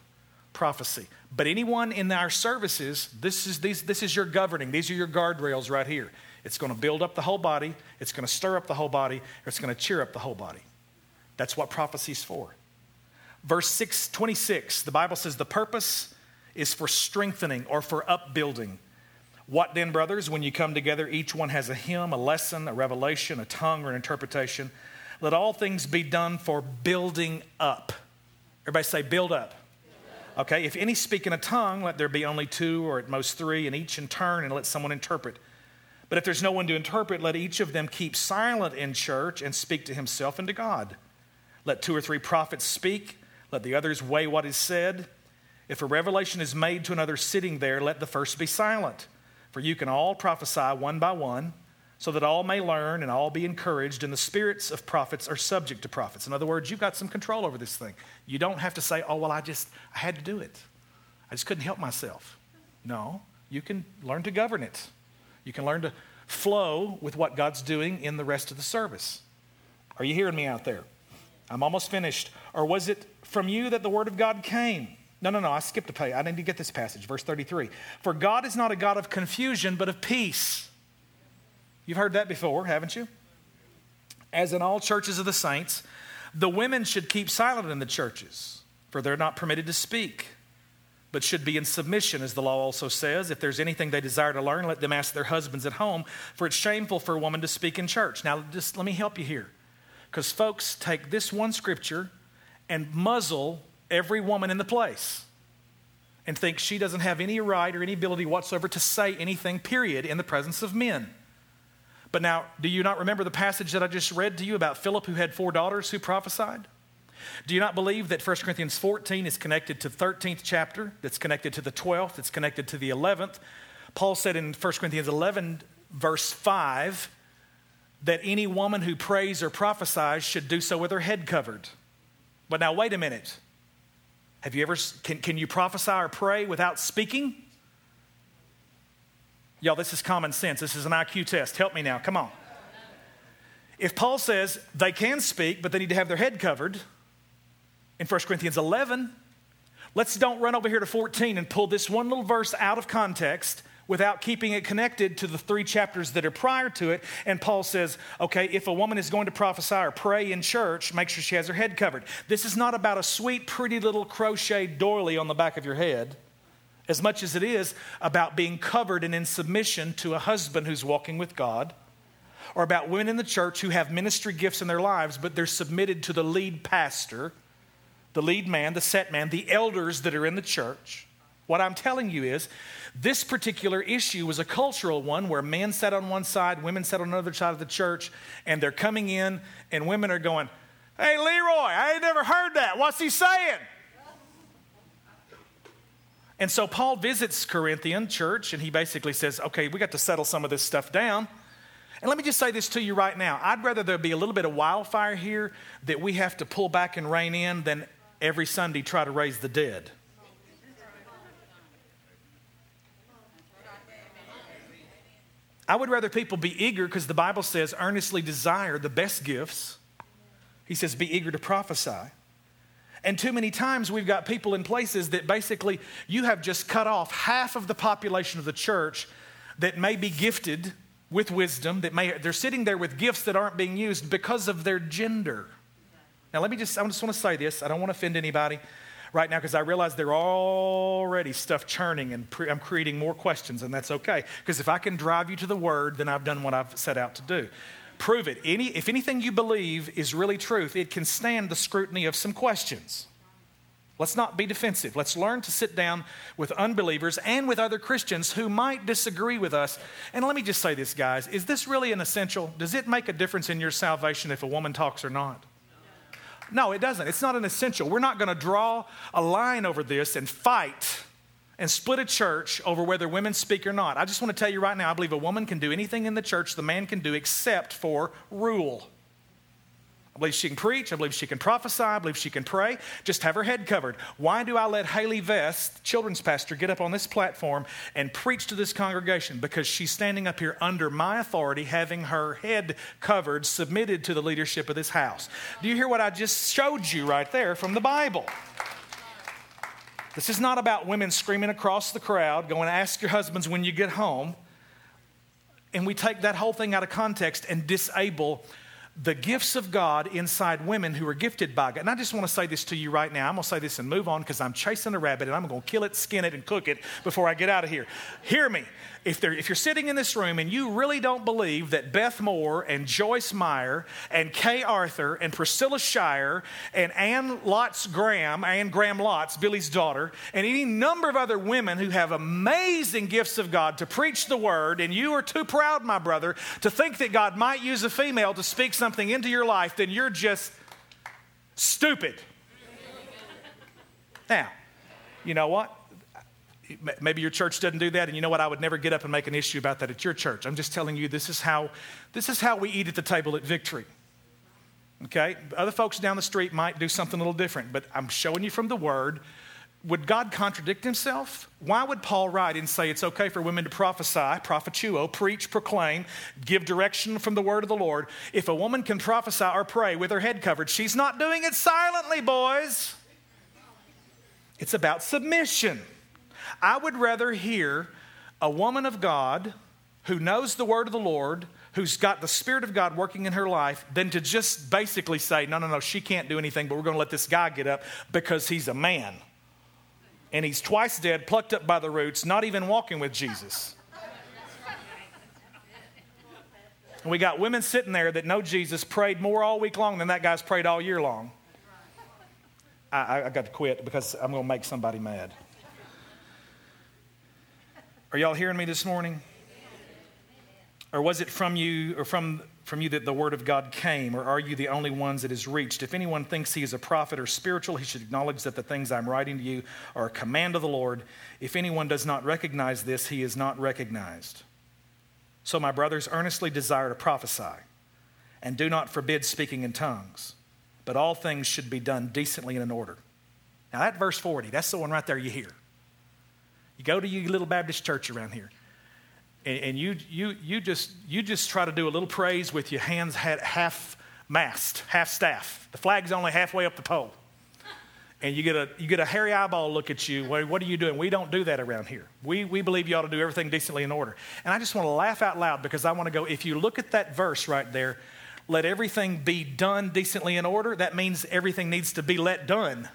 prophecy. But anyone in our services, this is, these, this is your governing. These are your guardrails right here. It's going to build up the whole body, it's going to stir up the whole body, it's going to cheer up the whole body. That's what prophecy's for. Verse 6, 26, the Bible says the purpose is for strengthening or for upbuilding. What then, brothers, when you come together, each one has a hymn, a lesson, a revelation, a tongue, or an interpretation. Let all things be done for building up. Everybody say, build up. Okay, if any speak in a tongue, let there be only two or at most three, and each in turn, and let someone interpret. But if there's no one to interpret, let each of them keep silent in church and speak to himself and to God. Let two or three prophets speak, let the others weigh what is said. If a revelation is made to another sitting there, let the first be silent. For you can all prophesy one by one so that all may learn and all be encouraged, and the spirits of prophets are subject to prophets. In other words, you've got some control over this thing. You don't have to say, oh, well, I just, I had to do it. I just couldn't help myself. No, you can learn to govern it. You can learn to flow with what God's doing in the rest of the service. Are you hearing me out there? I'm almost finished. Or was it from you that the word of God came? No, no, no, I skipped a page. I need to get this passage, verse 33. For God is not a God of confusion, but of peace You've heard that before, haven't you? As in all churches of the saints, the women should keep silent in the churches, for they're not permitted to speak, but should be in submission, as the law also says. If there's anything they desire to learn, let them ask their husbands at home, for it's shameful for a woman to speak in church. Now, just let me help you here, because folks take this one scripture and muzzle every woman in the place and think she doesn't have any right or any ability whatsoever to say anything, period, in the presence of men. But now, do you not remember the passage that I just read to you about Philip who had four daughters who prophesied? Do you not believe that 1 Corinthians 14 is connected to 13th chapter, that's connected to the 12th, that's connected to the 11th? Paul said in 1 Corinthians 11, verse 5, that any woman who prays or prophesies should do so with her head covered. But now, wait a minute. Have you ever, can, can you prophesy or pray without speaking? Y'all, this is common sense. This is an IQ test. Help me now. Come on. If Paul says they can speak, but they need to have their head covered in 1 Corinthians 11, let's don't run over here to 14 and pull this one little verse out of context without keeping it connected to the three chapters that are prior to it. And Paul says, okay, if a woman is going to prophesy or pray in church, make sure she has her head covered. This is not about a sweet, pretty little crocheted doily on the back of your head as much as it is about being covered and in submission to a husband who's walking with God, or about women in the church who have ministry gifts in their lives, but they're submitted to the lead pastor, the lead man, the set man, the elders that are in the church. What I'm telling you is, this particular issue was a cultural one where men sat on one side, women sat on another side of the church, and they're coming in, and women are going, Hey, Leroy, I ain't never heard that. What's he saying? And so Paul visits Corinthian church and he basically says, okay, we got to settle some of this stuff down. And let me just say this to you right now. I'd rather there be a little bit of wildfire here that we have to pull back and rein in than every Sunday try to raise the dead. I would rather people be eager because the Bible says, earnestly desire the best gifts. He says, be eager to prophesy. And too many times we've got people in places that basically you have just cut off half of the population of the church that may be gifted with wisdom, that may they're sitting there with gifts that aren't being used because of their gender. Now let me just I just want to say this. I don't want to offend anybody right now because I realize they're already stuff churning and pre- I'm creating more questions and that's okay because if I can drive you to the word then I've done what I've set out to do prove it. Any, if anything you believe is really truth, it can stand the scrutiny of some questions. Let's not be defensive. Let's learn to sit down with unbelievers and with other Christians who might disagree with us. And let me just say this, guys is this really an essential? Does it make a difference in your salvation if a woman talks or not? No, it doesn't. It's not an essential. We're not going to draw a line over this and fight and split a church over whether women speak or not. I just want to tell you right now, I believe a woman can do anything in the church the man can do except for rule. I believe she can preach. I believe she can prophesy. I believe she can pray. Just have her head covered. Why do I let Haley Vest, children's pastor, get up on this platform and preach to this congregation? Because she's standing up here under my authority, having her head covered, submitted to the leadership of this house. Do you hear what I just showed you right there from the Bible? This is not about women screaming across the crowd, going, ask your husbands when you get home. And we take that whole thing out of context and disable the gifts of God inside women who are gifted by God. And I just want to say this to you right now. I'm going to say this and move on because I'm chasing a rabbit and I'm going to kill it, skin it, and cook it before I get out of here. Hear me if, if you're sitting in this room and you really don't believe that Beth Moore and Joyce Meyer and Kay Arthur and Priscilla Shirer and Anne Lotz Graham, Anne Graham Lotz, Billy's daughter, and any number of other women who have amazing gifts of God to preach the word, and you are too proud, my brother, to think that God might use a female to speak something into your life, then you're just stupid. Now, you know what? Maybe your church doesn't do that and you know what? I would never get up and make an issue about that at your church. I'm just telling you this is how this is how we eat at the table at victory. Okay? Other folks down the street might do something a little different but i'm showing you from the word. Would god contradict himself? Why would paul write and say it's okay for women to prophesy propheteuo preach proclaim give direction from the word of the lord? If a woman can prophesy or pray with her head covered she's not doing it silently boys. It's about submission I would rather hear a woman of God who knows the word of the Lord, who's got the Spirit of God working in her life, than to just basically say, no, no, no, she can't do anything, but we're going to let this guy get up because he's a man. And he's twice dead, plucked up by the roots, not even walking with Jesus. And we got women sitting there that know Jesus, prayed more all week long than that guy's prayed all year long. I, I got to quit because I'm going to make somebody mad. Are y'all hearing me this morning? Or was it from you or from, from you that the word of God came? Or are you the only ones that is reached? If anyone thinks he is a prophet or spiritual, he should acknowledge that the things I'm writing to you are a command of the Lord. If anyone does not recognize this, he is not recognized. So, my brothers, earnestly desire to prophesy, and do not forbid speaking in tongues, but all things should be done decently and in order. Now, that verse 40, that's the one right there you hear. You go to your little Baptist church around here, and, and you, you, you, just, you just try to do a little praise with your hands half mast, half staff. The flag's only halfway up the pole. And you get a, you get a hairy eyeball look at you. What, what are you doing? We don't do that around here. We, we believe you ought to do everything decently in order. And I just want to laugh out loud because I want to go, if you look at that verse right there, let everything be done decently in order, that means everything needs to be let done.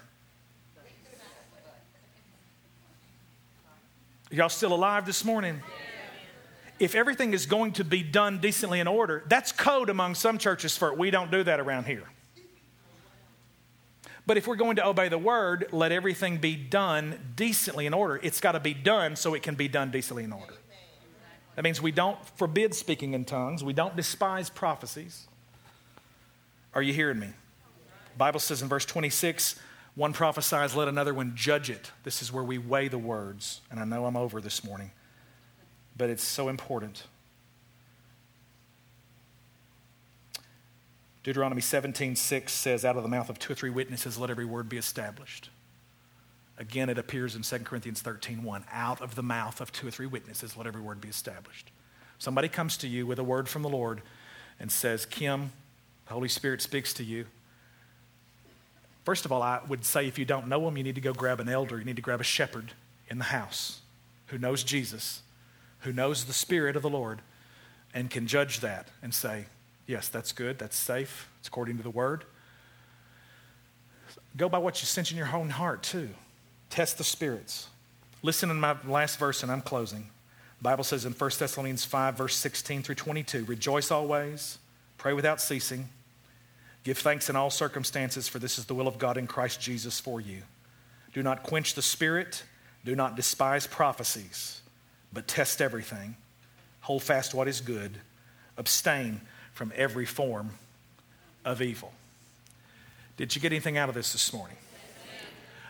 Y'all still alive this morning? If everything is going to be done decently in order, that's code among some churches for it. We don't do that around here. But if we're going to obey the word, let everything be done decently in order. It's got to be done so it can be done decently in order. That means we don't forbid speaking in tongues, we don't despise prophecies. Are you hearing me? The Bible says in verse 26, one prophesies, let another one judge it. This is where we weigh the words. And I know I'm over this morning, but it's so important. Deuteronomy 17, 6 says, Out of the mouth of two or three witnesses, let every word be established. Again, it appears in 2 Corinthians 13, 1. Out of the mouth of two or three witnesses, let every word be established. Somebody comes to you with a word from the Lord and says, Kim, the Holy Spirit speaks to you. First of all, I would say if you don't know him, you need to go grab an elder. You need to grab a shepherd in the house who knows Jesus, who knows the Spirit of the Lord, and can judge that and say, Yes, that's good. That's safe. It's according to the word. Go by what you sense in your own heart, too. Test the spirits. Listen in my last verse, and I'm closing. The Bible says in 1 Thessalonians 5, verse 16 through 22 Rejoice always, pray without ceasing, give thanks in all circumstances, for this is the will of God in Christ Jesus for you. Do not quench the spirit, do not despise prophecies, but test everything. Hold fast what is good, abstain from every form of evil. Did you get anything out of this this morning?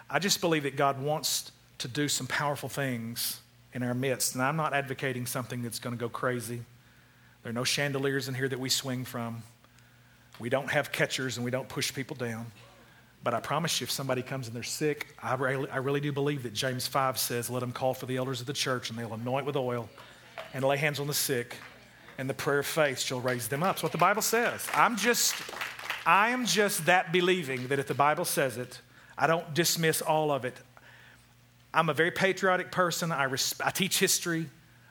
I just believe that God wants to do some powerful things in our midst. And I'm not advocating something that's going to go crazy. There are no chandeliers in here that we swing from. We don't have catchers and we don't push people down. But I promise you, if somebody comes and they're sick, I really, I really do believe that James 5 says, Let them call for the elders of the church and they'll anoint with oil and lay hands on the sick and the prayer of faith shall raise them up. That's what the Bible says. I'm just, I am just that believing that if the Bible says it, I don't dismiss all of it. I'm a very patriotic person. I, res- I teach history.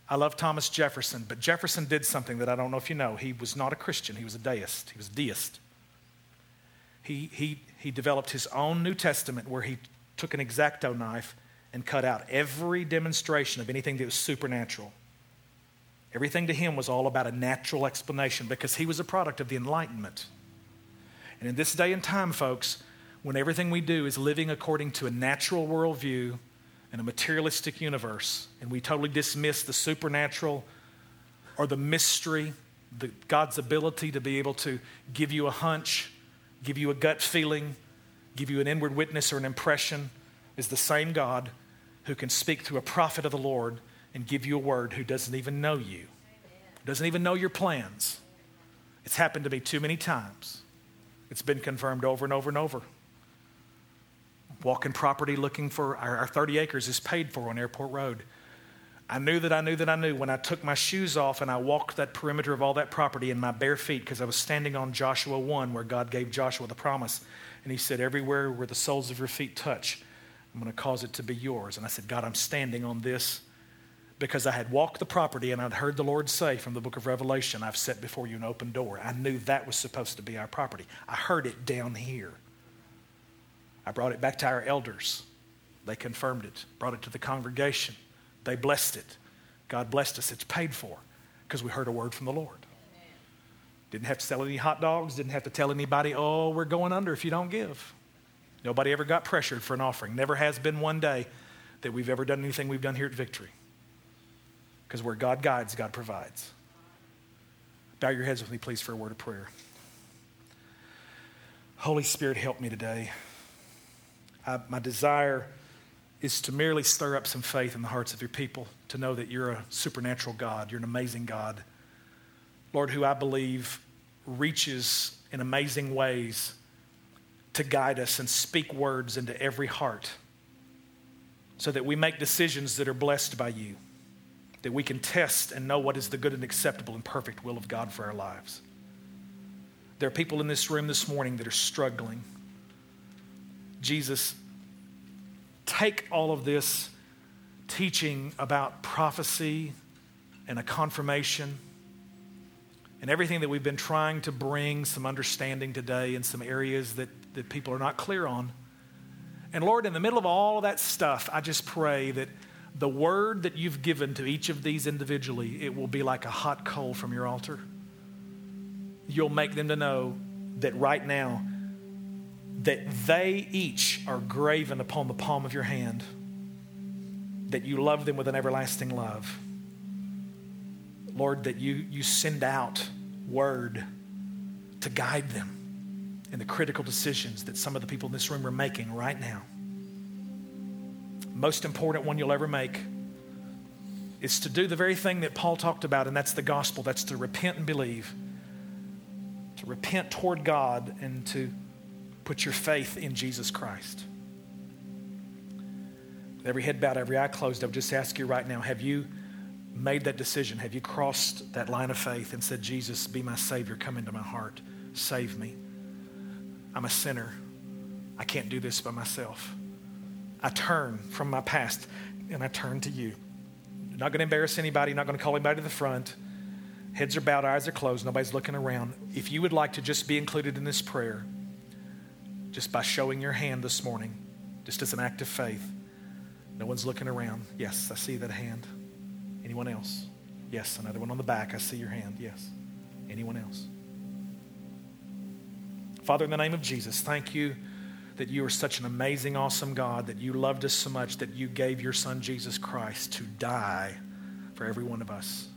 I love Thomas Jefferson, but Jefferson did something that I don't know if you know. He was not a Christian, he was a deist. He was a deist. He, he, he developed his own New Testament where he took an X-Acto knife and cut out every demonstration of anything that was supernatural. Everything to him was all about a natural explanation because he was a product of the Enlightenment. And in this day and time, folks, when everything we do is living according to a natural worldview and a materialistic universe, and we totally dismiss the supernatural or the mystery, the, God's ability to be able to give you a hunch, give you a gut feeling, give you an inward witness or an impression, is the same God who can speak through a prophet of the Lord and give you a word who doesn't even know you, doesn't even know your plans. It's happened to me too many times. It's been confirmed over and over and over. Walking property looking for our, our 30 acres is paid for on Airport Road. I knew that I knew that I knew when I took my shoes off and I walked that perimeter of all that property in my bare feet because I was standing on Joshua 1 where God gave Joshua the promise. And he said, Everywhere where the soles of your feet touch, I'm going to cause it to be yours. And I said, God, I'm standing on this because I had walked the property and I'd heard the Lord say from the book of Revelation, I've set before you an open door. I knew that was supposed to be our property. I heard it down here. I brought it back to our elders. They confirmed it, brought it to the congregation. They blessed it. God blessed us. It's paid for because we heard a word from the Lord. Didn't have to sell any hot dogs, didn't have to tell anybody, oh, we're going under if you don't give. Nobody ever got pressured for an offering. Never has been one day that we've ever done anything we've done here at Victory. Because where God guides, God provides. Bow your heads with me, please, for a word of prayer. Holy Spirit, help me today. I, my desire is to merely stir up some faith in the hearts of your people, to know that you're a supernatural God, you're an amazing God. Lord, who I believe reaches in amazing ways to guide us and speak words into every heart so that we make decisions that are blessed by you that we can test and know what is the good and acceptable and perfect will of God for our lives. There are people in this room this morning that are struggling. Jesus, take all of this teaching about prophecy and a confirmation and everything that we've been trying to bring some understanding today in some areas that, that people are not clear on. And Lord, in the middle of all of that stuff, I just pray that the word that you've given to each of these individually, it will be like a hot coal from your altar. You'll make them to know that right now, that they each are graven upon the palm of your hand, that you love them with an everlasting love. Lord, that you, you send out word to guide them in the critical decisions that some of the people in this room are making right now. Most important one you'll ever make is to do the very thing that Paul talked about, and that's the gospel. That's to repent and believe, to repent toward God, and to put your faith in Jesus Christ. With every head bowed, every eye closed, I would just ask you right now have you made that decision? Have you crossed that line of faith and said, Jesus, be my Savior, come into my heart, save me? I'm a sinner. I can't do this by myself. I turn from my past and I turn to you. Not going to embarrass anybody, not going to call anybody to the front. Heads are bowed, eyes are closed, nobody's looking around. If you would like to just be included in this prayer, just by showing your hand this morning, just as an act of faith, no one's looking around. Yes, I see that hand. Anyone else? Yes, another one on the back. I see your hand. Yes. Anyone else? Father, in the name of Jesus, thank you that you are such an amazing, awesome God, that you loved us so much that you gave your Son, Jesus Christ, to die for every one of us.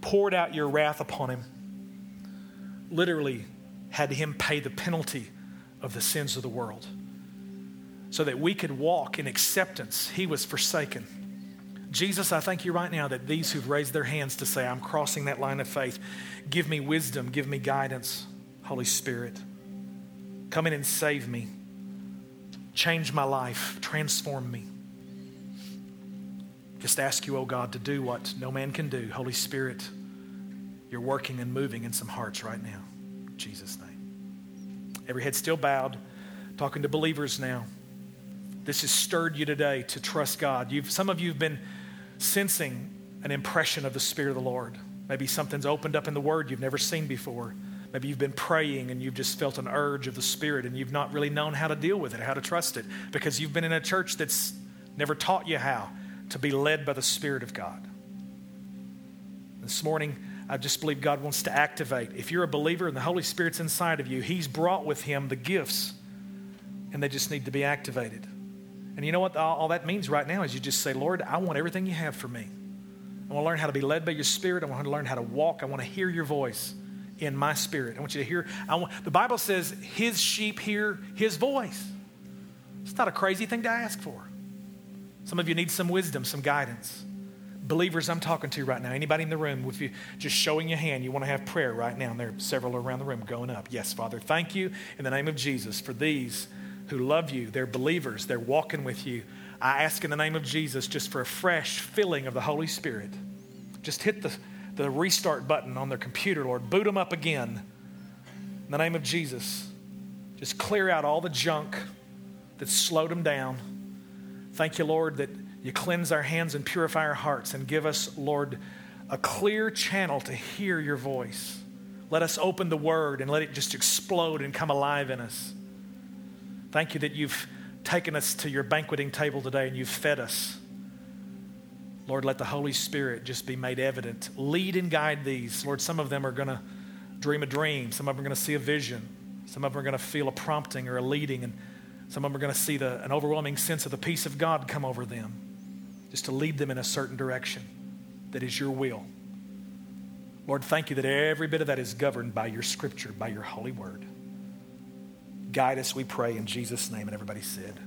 Poured out your wrath upon him. Literally had him pay the penalty of the sins of the world so that we could walk in acceptance. He was forsaken Jesus, I thank you right now that these who've raised their hands to say, I'm crossing that line of faith, give me wisdom, give me guidance, Holy Spirit. Come in and save me. Change my life, transform me. Just ask you, oh God, to do what no man can do. Holy Spirit, you're working and moving in some hearts right now. In Jesus' name. Every head still bowed, talking to believers now. This has stirred you today to trust God. You've, some of you have been sensing an impression of the Spirit of the Lord. Maybe something's opened up in the Word you've never seen before. Maybe you've been praying and you've just felt an urge of the Spirit and you've not really known how to deal with it, how to trust it, because you've been in a church that's never taught you how to be led by the Spirit of God. This morning, I just believe God wants to activate. If you're a believer and the Holy Spirit's inside of you, He's brought with Him the gifts, and they just need to be activated. And you know what all, that means right now is you just say, Lord, I want everything you have for me. I want to learn how to be led by your spirit. I want to learn how to walk. I want to hear your voice in my spirit. I want you to hear. I want, the Bible says his sheep hear his voice. It's not a crazy thing to ask for. Some of you need some wisdom, some guidance. Believers, I'm talking to right now. Anybody in the room, with you just showing your hand, you want to have prayer right now, and there are several around the room going up. Yes, Father, thank you in the name of Jesus for these who love you. They're believers, they're walking with you. I ask in the name of Jesus just for a fresh filling of the Holy Spirit. Just hit the, the restart button on their computer, Lord. Boot them up again. In the name of Jesus, just clear out all the junk that slowed them down. Thank you, Lord, that you cleanse our hands and purify our hearts and give us, Lord, a clear channel to hear your voice. Let us open the word and let it just explode and come alive in us. Thank you that you've taken us to your banqueting table today and you've fed us. Lord, let the Holy Spirit just be made evident. Lead and guide these. Lord, some of them are going to dream a dream, some of them are going to see a vision, some of them are going to feel a prompting or a leading, and some of them are going to see the, an overwhelming sense of the peace of God come over them, just to lead them in a certain direction that is your will. Lord, thank you that every bit of that is governed by your scripture, by your holy word. Guide us, we pray, in Jesus' name. And everybody said,